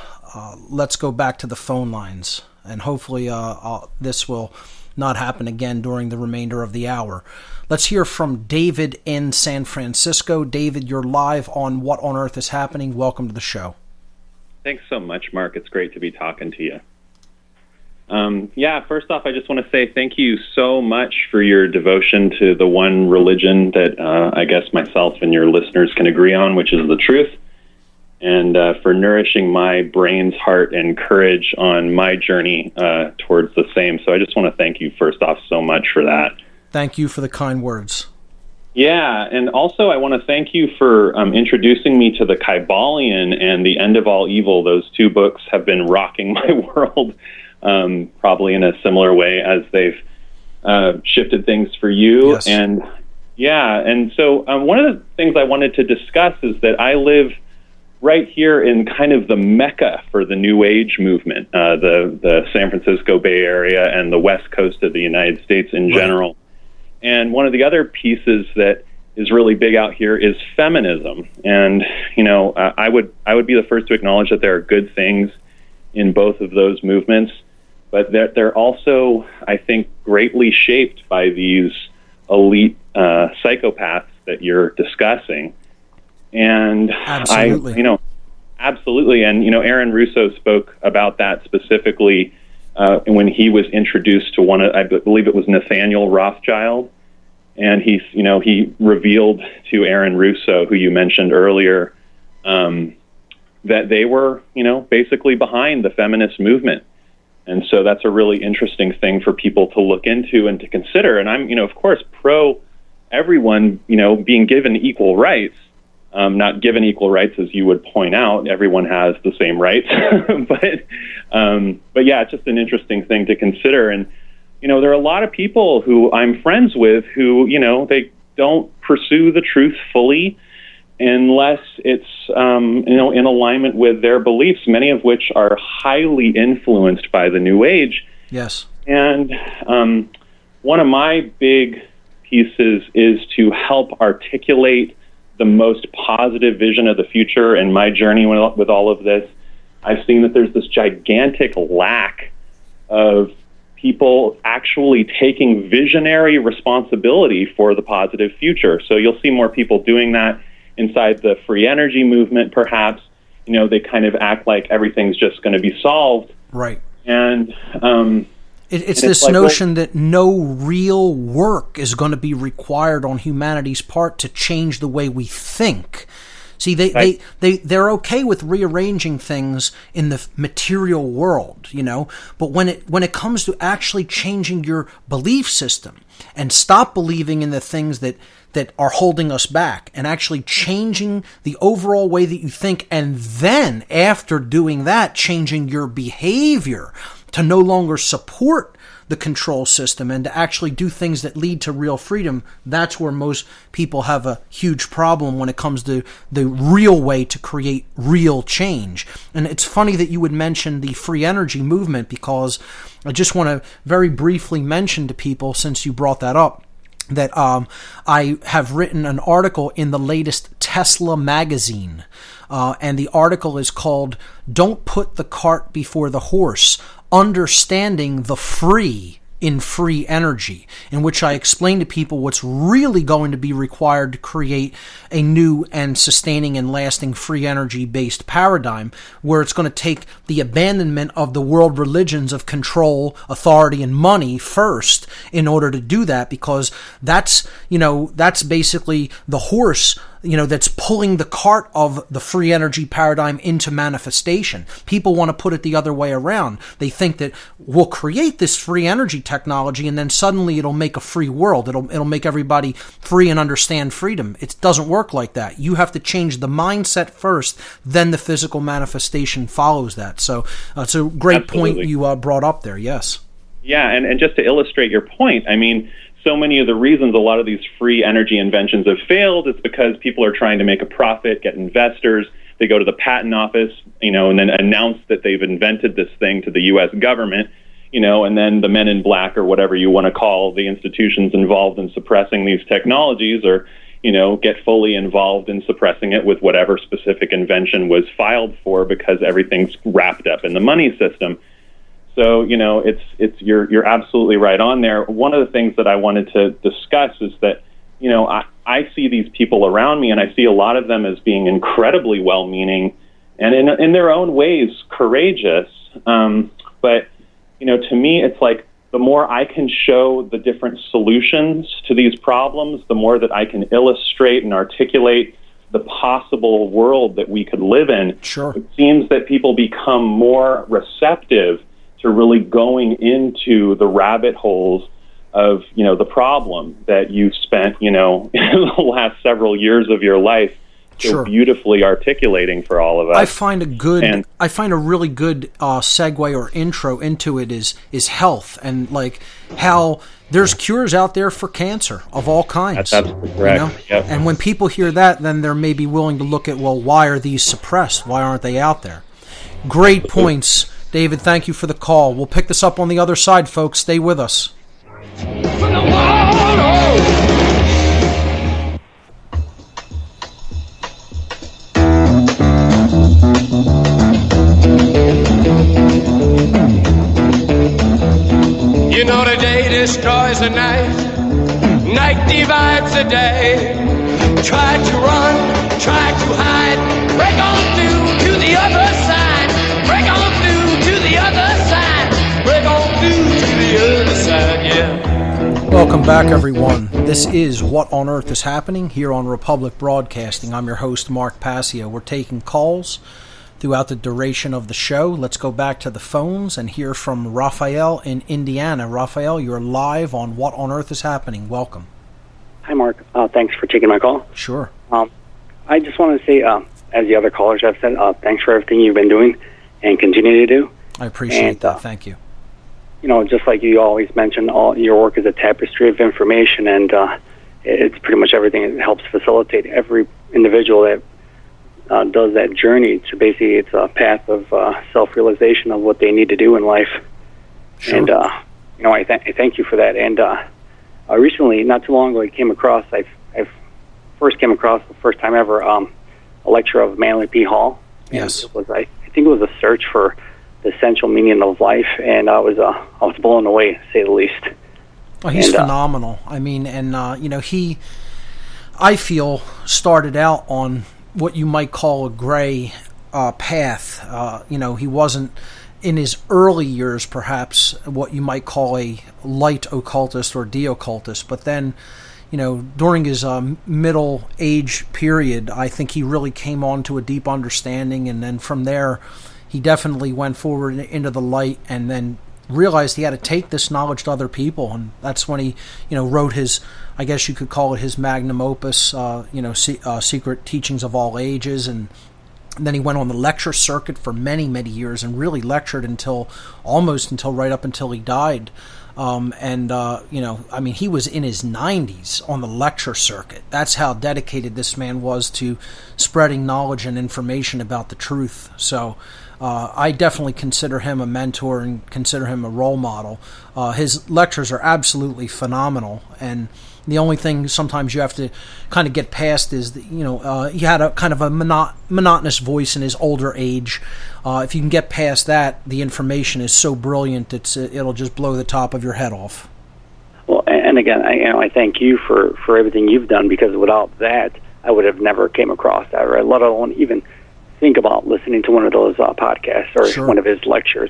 let's go back to the phone lines, and hopefully uh, uh, this will not happen again during the remainder of the hour. Let's hear from David in San Francisco. David, you're live on What on Earth is Happening. Welcome to the show. Thanks so much, Mark. It's great to be talking to you. Um, yeah, first off, I just want to say thank you so much for your devotion to the one religion that uh, I guess myself and your listeners can agree on, which is the truth, and uh, for nourishing my brain's heart and courage on my journey uh, towards the same. So I just want to thank you first off so much for that. Thank you for the kind words. Yeah, and also I want to thank you for um, introducing me to the Kybalion and the End of All Evil. Those two books have been rocking my world, um, probably in a similar way as they've uh, shifted things for you. Yes. And yeah, and so um, one of the things I wanted to discuss is that I live right here in kind of the mecca for the New Age movement, uh, the the San Francisco Bay Area and the West Coast of the United States in general. And one of the other pieces that is really big out here is feminism. And you know, uh, I would I would be the first to acknowledge that there are good things in both of those movements, but they're, they're also, I think, greatly shaped by these elite uh, psychopaths that you're discussing. And Absolutely. I, you know, absolutely. And you know, Aaron Russo spoke about that specifically uh, when he was introduced to one. Of, I believe it was Nathaniel Rothschild, and he's, you know, he revealed to Aaron Russo, who you mentioned earlier, um, that they were, you know, basically behind the feminist movement. And so that's a really interesting thing for people to look into and to consider. And I'm, you know, of course, pro everyone, you know, being given equal rights. Um, not given equal rights, as you would point out. Everyone has the same rights, but um, but yeah, it's just an interesting thing to consider. And you know, there are a lot of people who I'm friends with who, you know, they don't pursue the truth fully unless it's um, you know in alignment with their beliefs, many of which are highly influenced by the New Age. Yes. And um, one of my big pieces is to help articulate the most positive vision of the future. And my journey with, with all of this, I've seen that there's this gigantic lack of people actually taking visionary responsibility for the positive future. So you'll see more people doing that inside the free energy movement, perhaps. You know, they kind of act like everything's just going to be solved. Right. And um, It, it's And this it's like, well- notion that no real work is going to be required on humanity's part to change the way we think. See, they, Right. they, they, they're okay with rearranging things in the material world, you know, but when it, when it comes to actually changing your belief system and stop believing in the things that, that are holding us back and actually changing the overall way that you think, and then after doing that, changing your behavior to no longer support the control system and to actually do things that lead to real freedom, that's where most people have a huge problem when it comes to the real way to create real change. And it's funny that you would mention the free energy movement because I just want to very briefly mention to people, since you brought that up, that um, I have written an article in the latest Tesla magazine. Uh, and the article is called Don't Put the Cart Before the Horse Understanding the Free in Free Energy, in which I explain to people what's really going to be required to create a new and sustaining and lasting free energy based paradigm, where it's going to take the abandonment of the world religions of control, authority, and money first in order to do that, because that's, you know, that's basically the horse you know that's pulling the cart of the free energy paradigm into manifestation. People want to put it the other way around. They think that we'll create this free energy technology and then suddenly it'll make a free world. It'll it'll make everybody free and understand freedom. It doesn't work like that. You have to change the mindset first then the physical manifestation follows that. So uh, it's a great point you uh, brought up there. Yes. Yeah, and, and just to illustrate your point, I mean, so many of the reasons a lot of these free energy inventions have failed is because people are trying to make a profit, get investors. They go to the patent office, you know, and then announce that they've invented this thing to the U.S. government, you know, and then the men in black or whatever you want to call the institutions involved in suppressing these technologies or, you know, get fully involved in suppressing it with whatever specific invention was filed for because everything's wrapped up in the money system. So you know, it's it's you're you're absolutely right on there. One of the things that I wanted to discuss is that you know I, I see these people around me, and I see a lot of them as being incredibly well-meaning, and in in their own ways courageous. Um, but you know, to me, it's like the more I can show the different solutions to these problems, the more that I can illustrate and articulate the possible world that we could live in. Sure. It seems that people become more receptive to really going into the rabbit holes of you know the problem that you've spent you know the last several years of your life so Sure. beautifully articulating for all of us. I find a good, And- I find a really good uh, segue or intro into it is is health and like how there's cures out there for cancer of all kinds. That's absolutely correct. Yep. And when people hear that, then they're maybe willing to look at well, why are these suppressed? Why aren't they out there? Great points, David. Thank you for the call. We'll pick this up on the other side, folks. Stay with us. You know the day destroys the night, night divides the day. Try to run, try to hide, break on through to the other side, other side, yeah. Welcome back, everyone. This is What on Earth is Happening here on Republic Broadcasting. I'm your host, Mark Passio. We're taking calls throughout the duration of the show. Let's go back to the phones and hear from Raphael in Indiana. Raphael, you're live on What on Earth is Happening. Welcome. Hi, Mark. Uh, thanks for taking my call. Sure. Um, I just want to say, uh, as the other callers have said, uh, thanks for everything you've been doing and continue to do. I appreciate And, that. uh, Thank you. You know, just like you always mention, all your work is a tapestry of information, and uh, it's pretty much everything that helps facilitate every individual that uh, does that journey. So basically, it's a path of uh, self-realization of what they need to do in life. Sure. And uh, you know, I, th- I thank you for that. And uh, uh, recently, not too long ago, I came across. I I first came across the first time ever um, a lecture of Manly P. Hall. Yes. it was I, I think it was a search for the essential meaning of life, and I was uh, I was blown away, to say the least. Oh, he's And, uh, phenomenal. I mean, and uh, you know, he, I feel, started out on what you might call a gray uh, path. Uh, you know, he wasn't in his early years, perhaps what you might call a light occultist or de-occultist, but then. You know, during his um, middle age period, I think he really came on to a deep understanding, and then from there, he definitely went forward into the light, and then realized he had to take this knowledge to other people, and that's when he, you know, wrote his, I guess you could call it his magnum opus, uh, you know, se- uh, Secret Teachings of All Ages, and then he went on the lecture circuit for many, many years, and really lectured until almost until right up until he died. Um, and uh, you know, I mean, he was in his 90s on the lecture circuit. That's how dedicated this man was to spreading knowledge and information about the truth. So, uh, I definitely consider him a mentor and consider him a role model. Uh, his lectures are absolutely phenomenal, and the only thing sometimes you have to kind of get past is that you know uh, he had a kind of a monot- monotonous voice in his older age. Uh, if you can get past that, the information is so brilliant it's it'll just blow the top of your head off. Well, and again, I, you know, I thank you for for everything you've done because without that, I would have never came across that, or let alone even think about listening to one of those uh, podcasts or Sure. one of his lectures.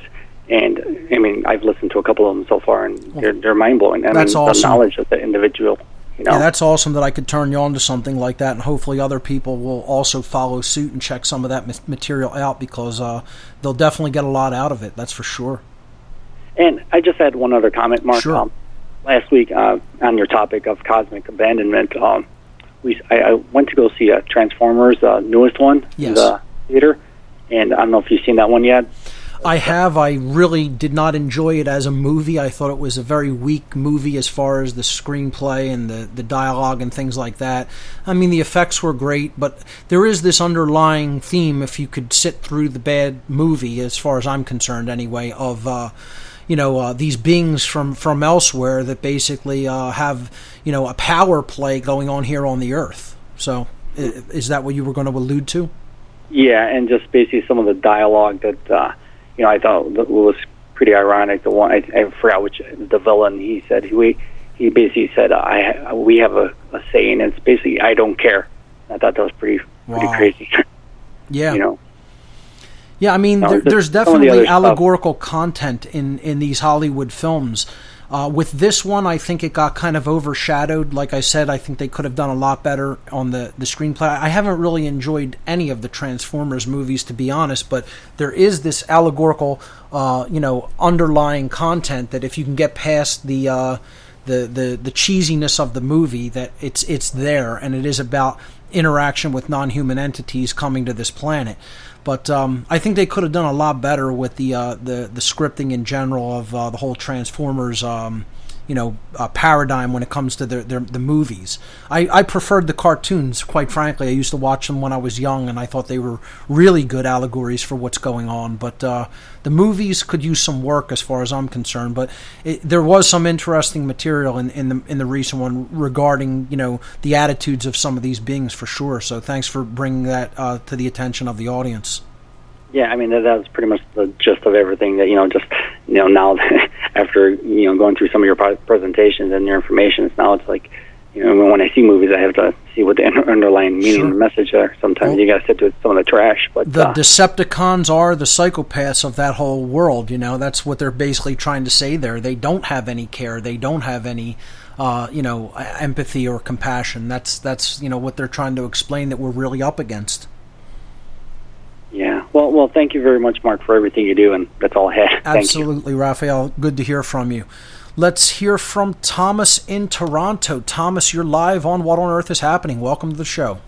And I mean, I've listened to a couple of them so far, and they're they're mind blowing. I That's mean, awesome. the knowledge of the individual. You know, Yeah, that's awesome that I could turn you on to something like that, and hopefully other people will also follow suit and check some of that material out because uh, they'll definitely get a lot out of it. That's for sure. And I just had one other comment, Mark. Sure. Um, last week, uh, on your topic of cosmic abandonment, um, we I, I went to go see uh, Transformers, uh, newest one, Yes. the theater. And I don't know if you've seen that one yet. I have. I really did not enjoy it as a movie. I thought it was a very weak movie as far as the screenplay and the, the dialogue and things like that. I mean, the effects were great, but there is this underlying theme, if you could sit through the bad movie, as far as I'm concerned anyway, of. Uh, you know uh, these beings from from elsewhere that basically uh, have you know a power play going on here on the earth. So, is that what you were going to allude to? Yeah, and just basically some of the dialogue that uh, you know I thought was pretty ironic. The one I, I forgot which the villain he said he he basically said I we have a, a saying. And it's basically I don't care. I thought that was pretty pretty Wow. crazy. Yeah. you know. Yeah, I mean, No, there, there's of the definitely stuff- allegorical content in, in these Hollywood films. Uh, with this one, I think it got kind of overshadowed. Like I said, I think they could have done a lot better on the, the screenplay. I haven't really enjoyed any of the Transformers movies, to be honest, but there is this allegorical, uh, you know, underlying content that if you can get past the uh, the, the the cheesiness of the movie that it's it's there and it is about interaction with non-human entities coming to this planet. But um, I think they could have done a lot better with the uh, the the scripting in general of uh, the whole Transformers. Um, you know, uh, paradigm when it comes to the, the, the movies. I, I preferred the cartoons, quite frankly. I used to watch them when I was young, and I thought they were really good allegories for what's going on. But uh, the movies could use some work, as far as I'm concerned. But it, there was some interesting material in, in the in the recent one regarding you know the attitudes of some of these beings for sure. So thanks for bringing that uh, to the attention of the audience. Yeah, I mean that, that was pretty much the gist of everything. That you know, just you know now after you know going through some of your presentations and your information, it's now it's like you know when I see movies, I have to see what the underlying meaning sure. and message are. Sometimes well, you got to sit with some of the trash. But the uh, Decepticons are the psychopaths of that whole world. You know, that's what they're basically trying to say there. They don't have any care. They don't have any. Uh, you know, empathy or compassion. That's that's you know what they're trying to explain that we're really up against. Yeah. Well, well, thank you very much, Mark, for everything you do, and that's all I had. Absolutely, Raphael. Good to hear from you. Let's hear from Thomas in Toronto. Thomas, you're live on What on Earth is Happening. Welcome to the show.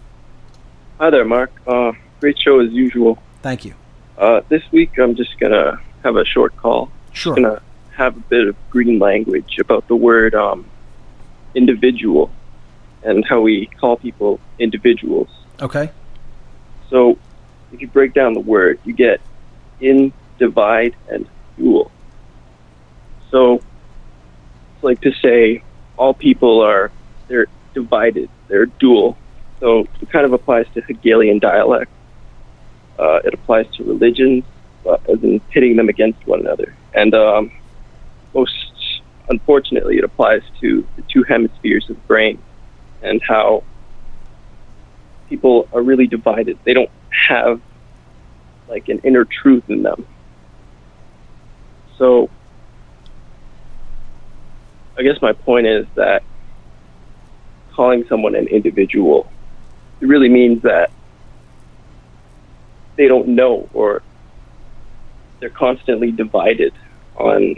Hi there, Mark. Uh, great show as usual. Thank you. Uh, this week, I'm just gonna have a short call. Sure. Just gonna have a bit of green language about the word um, individual and how we call people individuals. Okay. So if you break down the word, you get in, divide, and dual. So it's like to say all people are they're divided, they're dual. So it kind of applies to Hegelian dialect. Uh, it applies to religions, uh, as in pitting them against one another. And um, most unfortunately, it applies to the two hemispheres of the brain and how people are really divided. They don't have like an inner truth in them. So I guess my point is that calling someone an individual it really means that they don't know or they're constantly divided on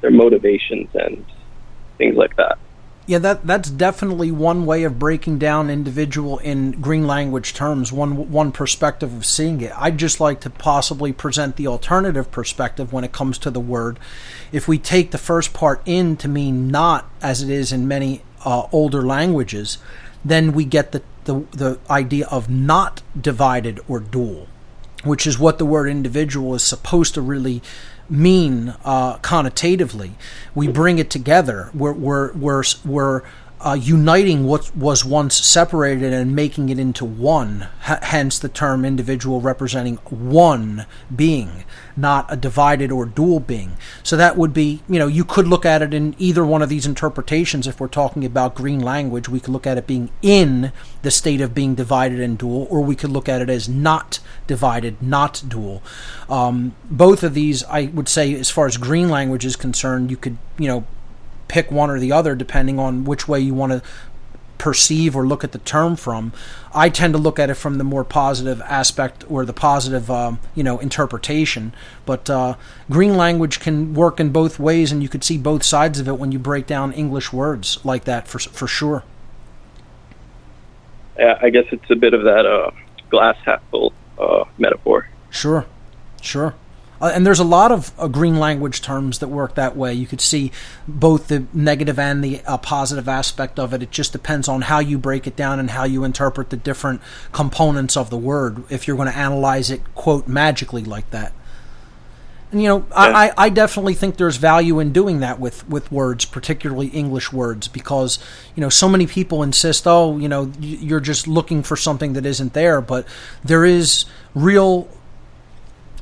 their motivations and things like that. Yeah, that that's definitely one way of breaking down individual in green language terms. One one perspective of seeing it. I'd just like to possibly present the alternative perspective when it comes to the word. If we take the first part in to mean not, as it is in many uh, older languages, then we get the, the the idea of not divided or dual, which is what the word individual is supposed to really mean uh, connotatively. We bring it together. We're we're we're, we're uh, uniting what was once separated and making it into one. H- hence the term individual representing one being, not a divided or dual being. So that would be, you know, you could look at it in either one of these interpretations. If we're talking about green language, we could look at it being in the state of being divided and dual, or we could look at it as not divided, not dual. Um, both of these, I would say, as far as green language is concerned, you could, you know, pick one or the other depending on which way you want to perceive or look at the term from. I tend to look at it from the more positive aspect or the positive, um, you know, interpretation. But uh, green language can work in both ways, and you could see both sides of it when you break down English words like that, for for sure. Yeah, I guess it's a bit of that uh, glass half full uh, metaphor. Sure, sure. Uh, and there's a lot of uh, green language terms that work that way. You could see both the negative and the uh, positive aspect of it. It just depends on how you break it down and how you interpret the different components of the word. If you're going to analyze it, quote, magically like that. And you know. I, I definitely think there's value in doing that with, with words, particularly English words, because you know so many people insist, oh, you know, you're just looking for something that isn't there, but there is real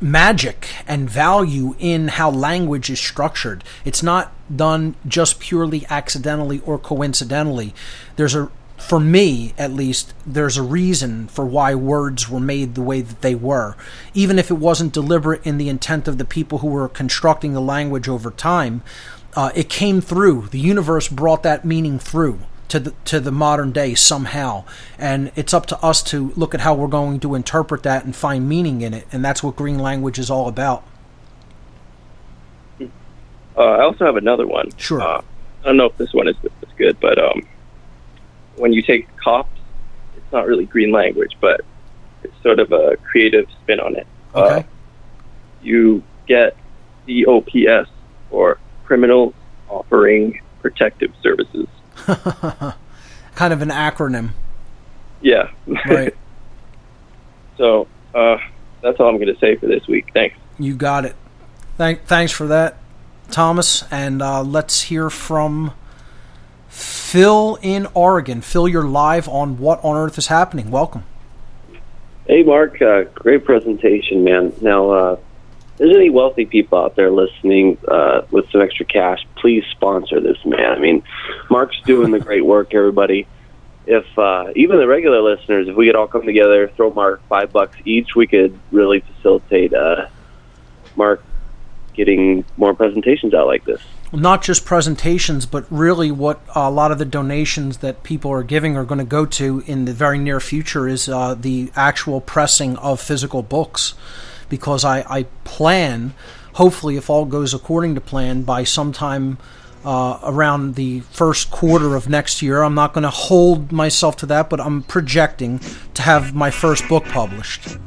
magic and value in how language is structured. It's not done just purely accidentally or coincidentally. There's a for me at least there's a reason for why words were made the way that they were even if it wasn't deliberate in the intent of the people who were constructing the language over time uh, it came through the universe brought that meaning through to the to the modern day somehow and it's up to us to look at how we're going to interpret that and find meaning in it and that's what green language is all about uh, I also have another one sure uh, I don't know if this one is, is good, but um, when you take cops, it's not really green language, but it's sort of a creative spin on it. Okay. Uh, you get COPS or Criminal Offering Protective Services. kind of an acronym. Yeah. Right. so uh, that's all I'm going to say for this week. Thanks. You got it. Thank, thanks for that, Thomas. And uh, let's hear from Phil in Oregon. Phil, you're live on What on Earth is Happening. Welcome. Hey, Mark. Uh, great presentation, man. Now, uh, there's any wealthy people out there listening uh, with some extra cash, please sponsor this man. I mean, Mark's doing the great work, everybody. If uh, even the regular listeners, if we could all come together, throw Mark five bucks each, we could really facilitate uh, Mark getting more presentations out like this. Not just presentations, but really what a lot of the donations that people are giving are going to go to in the very near future is uh, the actual pressing of physical books. Because I, I plan, hopefully, if all goes according to plan, by sometime uh, around the first quarter of next year. I'm not going to hold myself to that, but I'm projecting to have my first book published.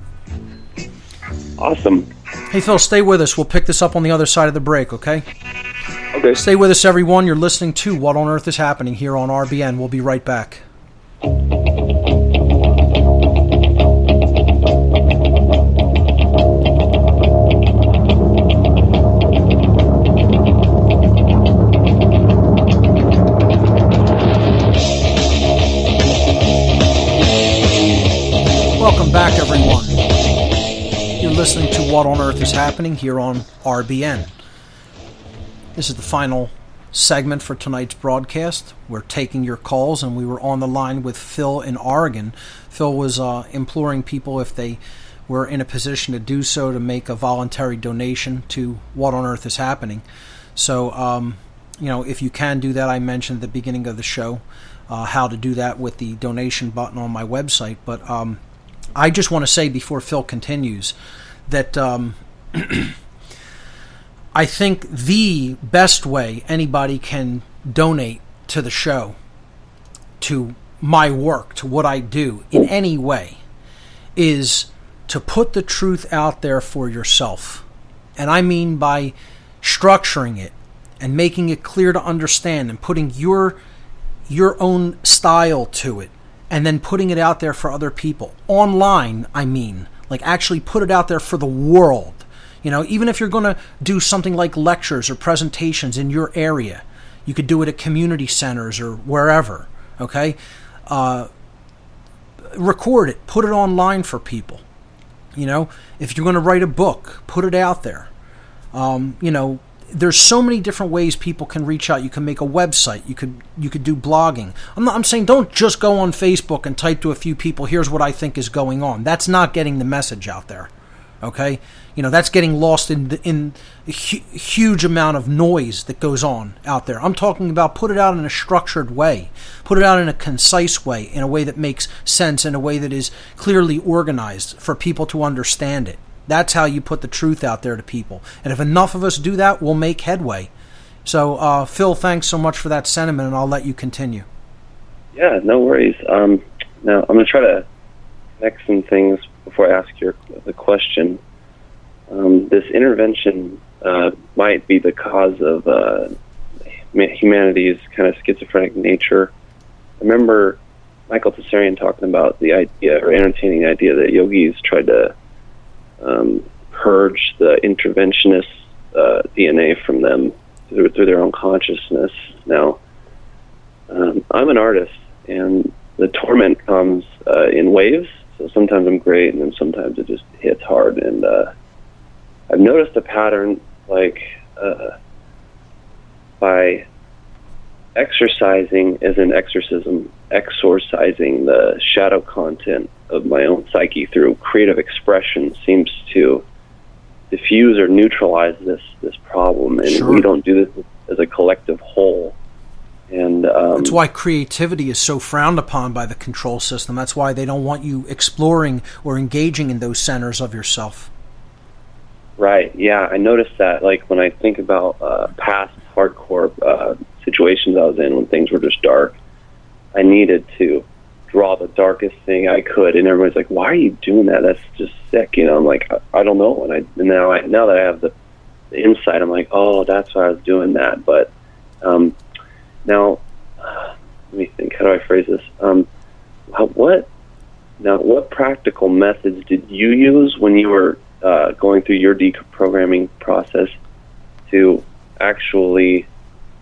Awesome. Hey, Phil, stay with us. We'll pick this up on the other side of the break, okay? Okay. Stay with us, everyone. You're listening to What on Earth is Happening here on RBN. We'll be right back. Is Happening here on RBN. This is the final segment for tonight's broadcast. We're taking your calls, and we were on the line with Phil in Oregon. Phil was uh, imploring people if they were in a position to do so to make a voluntary donation to What on Earth is Happening. So, um, you know, if you can do that, I mentioned at the beginning of the show uh, how to do that with the donation button on my website. But um, I just want to say before Phil continues that um, I think the best way anybody can donate to the show, to my work, to what I do in any way, is to put the truth out there for yourself. And I mean by structuring it and making it clear to understand and putting your your own style to it and then putting it out there for other people online i mean like actually put it out there for the world you know even if you're going to do something like lectures or presentations in your area you could do it at community centers or wherever okay uh, record it put it online for people you know if you're going to write a book put it out there um, you know there's so many different ways people can reach out. You can make a website. You could you could do blogging. I'm not, I'm saying don't just go on Facebook and type to a few people. Here's what I think is going on. That's not getting the message out there. Okay, you know that's getting lost in the, in a hu- huge amount of noise that goes on out there. I'm talking about put it out in a structured way, put it out in a concise way, in a way that makes sense, in a way that is clearly organized for people to understand it. That's how you put the truth out there to people. And if enough of us do that, we'll make headway. So, uh, Phil, thanks so much for that sentiment, and I'll let you continue. Yeah, no worries. Um, now I'm going to try to connect some things before I ask your the question. Um, this intervention uh, might be the cause of uh, humanity's kind of schizophrenic nature. I remember Michael Tsarion talking about the idea or entertaining the idea that yogis tried to um, purge the interventionist uh, DNA from them through, through their own consciousness. Now, um, I'm an artist, and the torment comes uh, in waves. So sometimes I'm great, and then sometimes it just hits hard. And uh, I've noticed a pattern, like uh, by exercising as an exorcism, exorcising the shadow content of my own psyche through creative expression seems to diffuse or neutralize this this problem, and Sure. we don't do this as a collective whole. And um, That's why creativity is so frowned upon by the control system. That's why they don't want you exploring or engaging in those centers of yourself. Right. Yeah, I noticed that. Like when I think about uh, past hardcore uh, situations I was in when things were just dark, I needed to draw the darkest thing I could, and everybody's like, "Why are you doing that? That's just sick." You know, I'm like, I, I don't know, and I and now I now that I have the, the insight, I'm like, oh, that's why I was doing that. But um, now, let me think. How do I phrase this? Um, how, what now? What practical methods did you use when you were uh, going through your deprogramming process to actually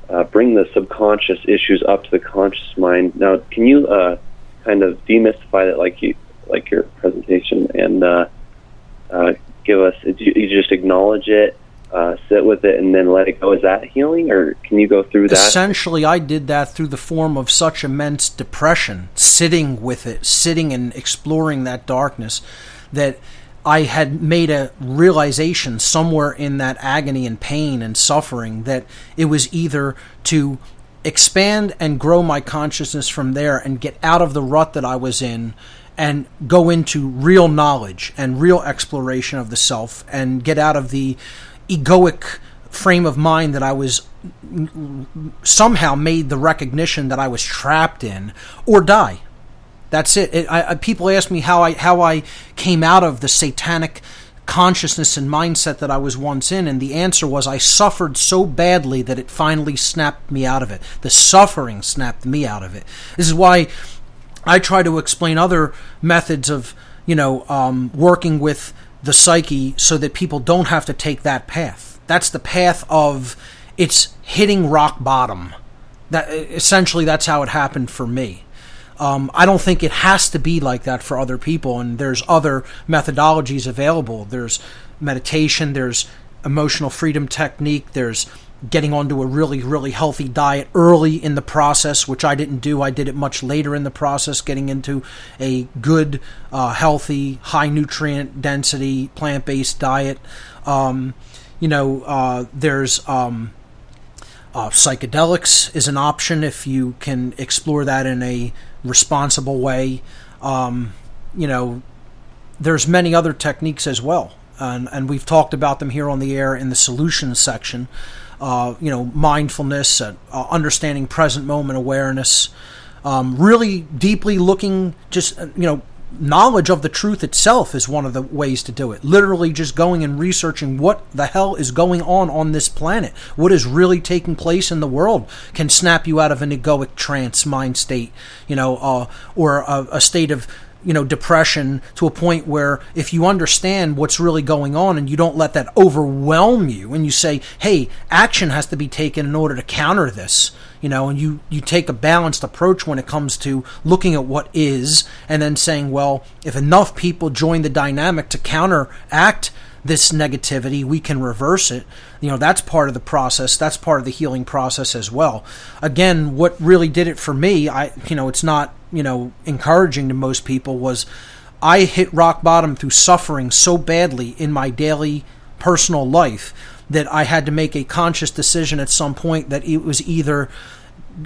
uh, bring the subconscious issues up to the conscious mind? Now, can you uh, kind of demystify that, like you, like your presentation, and uh, uh, give us? You, you just acknowledge it, uh, sit with it, and then let it go. Is that healing, or can you go through that? Essentially, I did that through the form of such immense depression, sitting with it, sitting and exploring that darkness, that I had made a realization somewhere in that agony and pain and suffering that it was either to expand and grow my consciousness from there and get out of the rut that I was in and go into real knowledge and real exploration of the self and get out of the egoic frame of mind that I was somehow made the recognition that I was trapped in or die. That's it. it I, people ask me how I how I came out of the satanic consciousness and mindset that I was once in, and the answer was I suffered so badly that it finally snapped me out of it. The suffering snapped me out of it. This is why I try to explain other methods of you know um, working with the psyche so that people don't have to take that path. That's the path of it's hitting rock bottom. That essentially that's how it happened for me. Um, I don't think it has to be like that for other people, and there's other methodologies available. There's meditation, there's emotional freedom technique, there's getting onto a really, really healthy diet early in the process, which I didn't do. I did it much later in the process, getting into a good, uh, healthy, high nutrient density, plant based diet. Um, you know, uh, there's. Um, uh, psychedelics is an option if you can explore that in a responsible way. Um, you know, there's many other techniques as well, and, and we've talked about them here on the air in the solutions section. Uh, you know, mindfulness, uh, understanding present moment awareness, um, really deeply looking, just uh, you know, knowledge of the truth itself is one of the ways to do it. Literally, just going and researching what the hell is going on on this planet, what is really taking place in the world, can snap you out of an egoic trance mind state, you know, uh, or a, a state of you know depression to a point where if you understand what's really going on and you don't let that overwhelm you and you say hey action has to be taken in order to counter this you know, and you, you take a balanced approach when it comes to looking at what is and then saying, well, if enough people join the dynamic to counteract this negativity, we can reverse it. You know, that's part of the process. That's part of the healing process as well. Again, what really did it for me, I, you know, it's not, you know, encouraging to most people was I hit rock bottom through suffering so badly in my daily personal life that I had to make a conscious decision at some point that it was either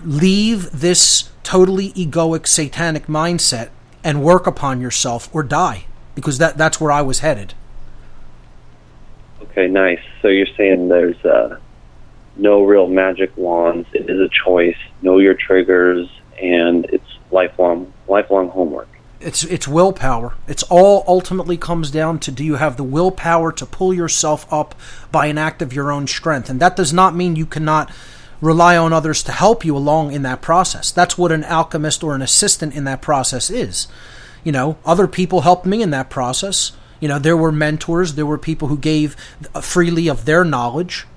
leave this totally egoic satanic mindset and work upon yourself or die because that that's where I was headed. Okay, nice. So you're saying there's uh, no real magic wands. It is a choice. Know your triggers, and it's lifelong lifelong homework it's it's willpower. It's all ultimately comes down to do you have the willpower to pull yourself up by an act of your own strength, and that does not mean you cannot rely on others to help you along in that process. That's what an alchemist or an assistant in that process is. You know, other people helped me in that process. You know, there were mentors, there were people who gave freely of their knowledge.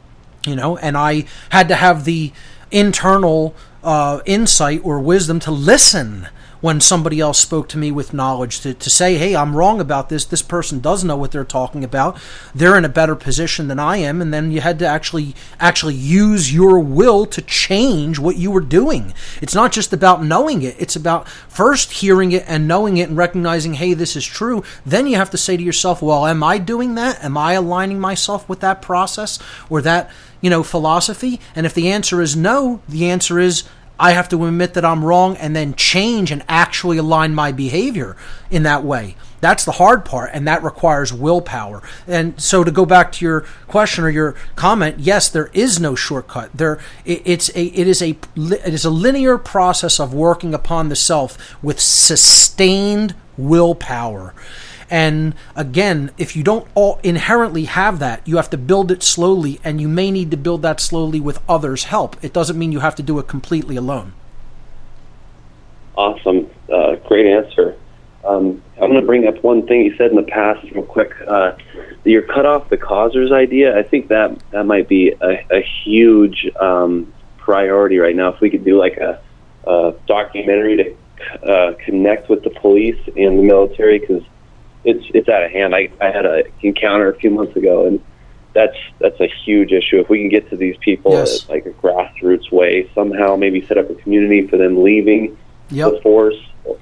You know, and I had to have the internal uh, insight or wisdom to listen when somebody else spoke to me with knowledge to, to say, hey, I'm wrong about this. This person does know what they're talking about. They're in a better position than I am. And then you had to actually actually use your will to change what you were doing. It's not just about knowing it. It's about first hearing it and knowing it and recognizing, hey, this is true. Then you have to say to yourself, well, am I doing that? Am I aligning myself with that process or that, you know, philosophy? And if the answer is no, the answer is I have to admit that I'm wrong and then change and actually align my behavior in that way. That's the hard part, and that requires willpower. And so, to go back to your question or your comment, yes, there is no shortcut. There, it, it's a, it is a, it is a linear process of working upon the self with sustained willpower. And again, if you don't all inherently have that, you have to build it slowly, and you may need to build that slowly with others' help. It doesn't mean you have to do it completely alone. Awesome. Uh, great answer. Um, I'm going to bring up one thing you said in the past, real quick. Uh, your cut off the causers idea. I think that that might be a, a huge um, priority right now. If we could do like a, a documentary to uh, connect with the police and the military, because it's it's out of hand. I, I had an encounter a few months ago, and that's that's a huge issue. If we can get to these people Yes. at like a grassroots way, somehow maybe set up a community for them leaving Yep. the force.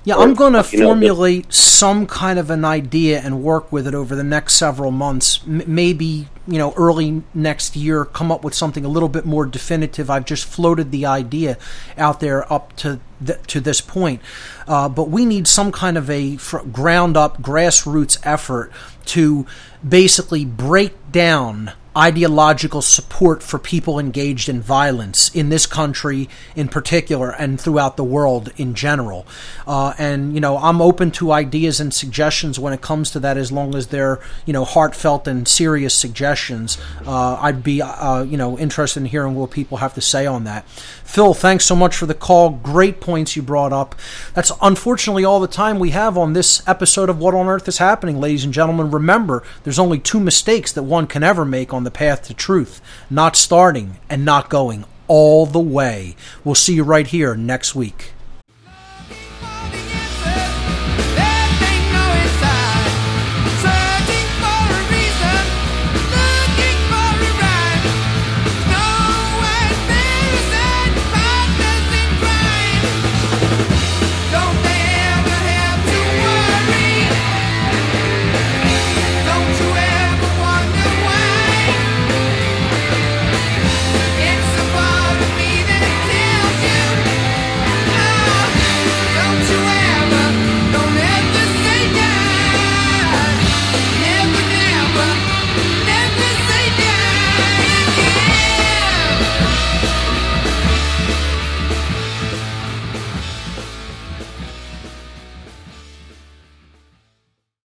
Yeah, or, I'm going to you know, formulate some kind of an idea and work with it over the next several months. M- maybe, you know, early next year, come up with something a little bit more definitive. I've just floated the idea out there up to to this point. Uh, but we need some kind of a fr- ground up, grassroots effort to basically break down ideological support for people engaged in violence in this country in particular and throughout the world in general. Uh, and, you know, I'm open to ideas and suggestions when it comes to that as long as they're, you know, heartfelt and serious suggestions. Uh, I'd be, uh, you know, interested in hearing what people have to say on that. Phil, thanks so much for the call. Great points you brought up. That's unfortunately all the time we have on this episode of What on Earth is Happening, ladies and gentlemen. Remember, there's only two mistakes that one can ever make the path to truth not starting and not going all the way. We'll see you right here next week.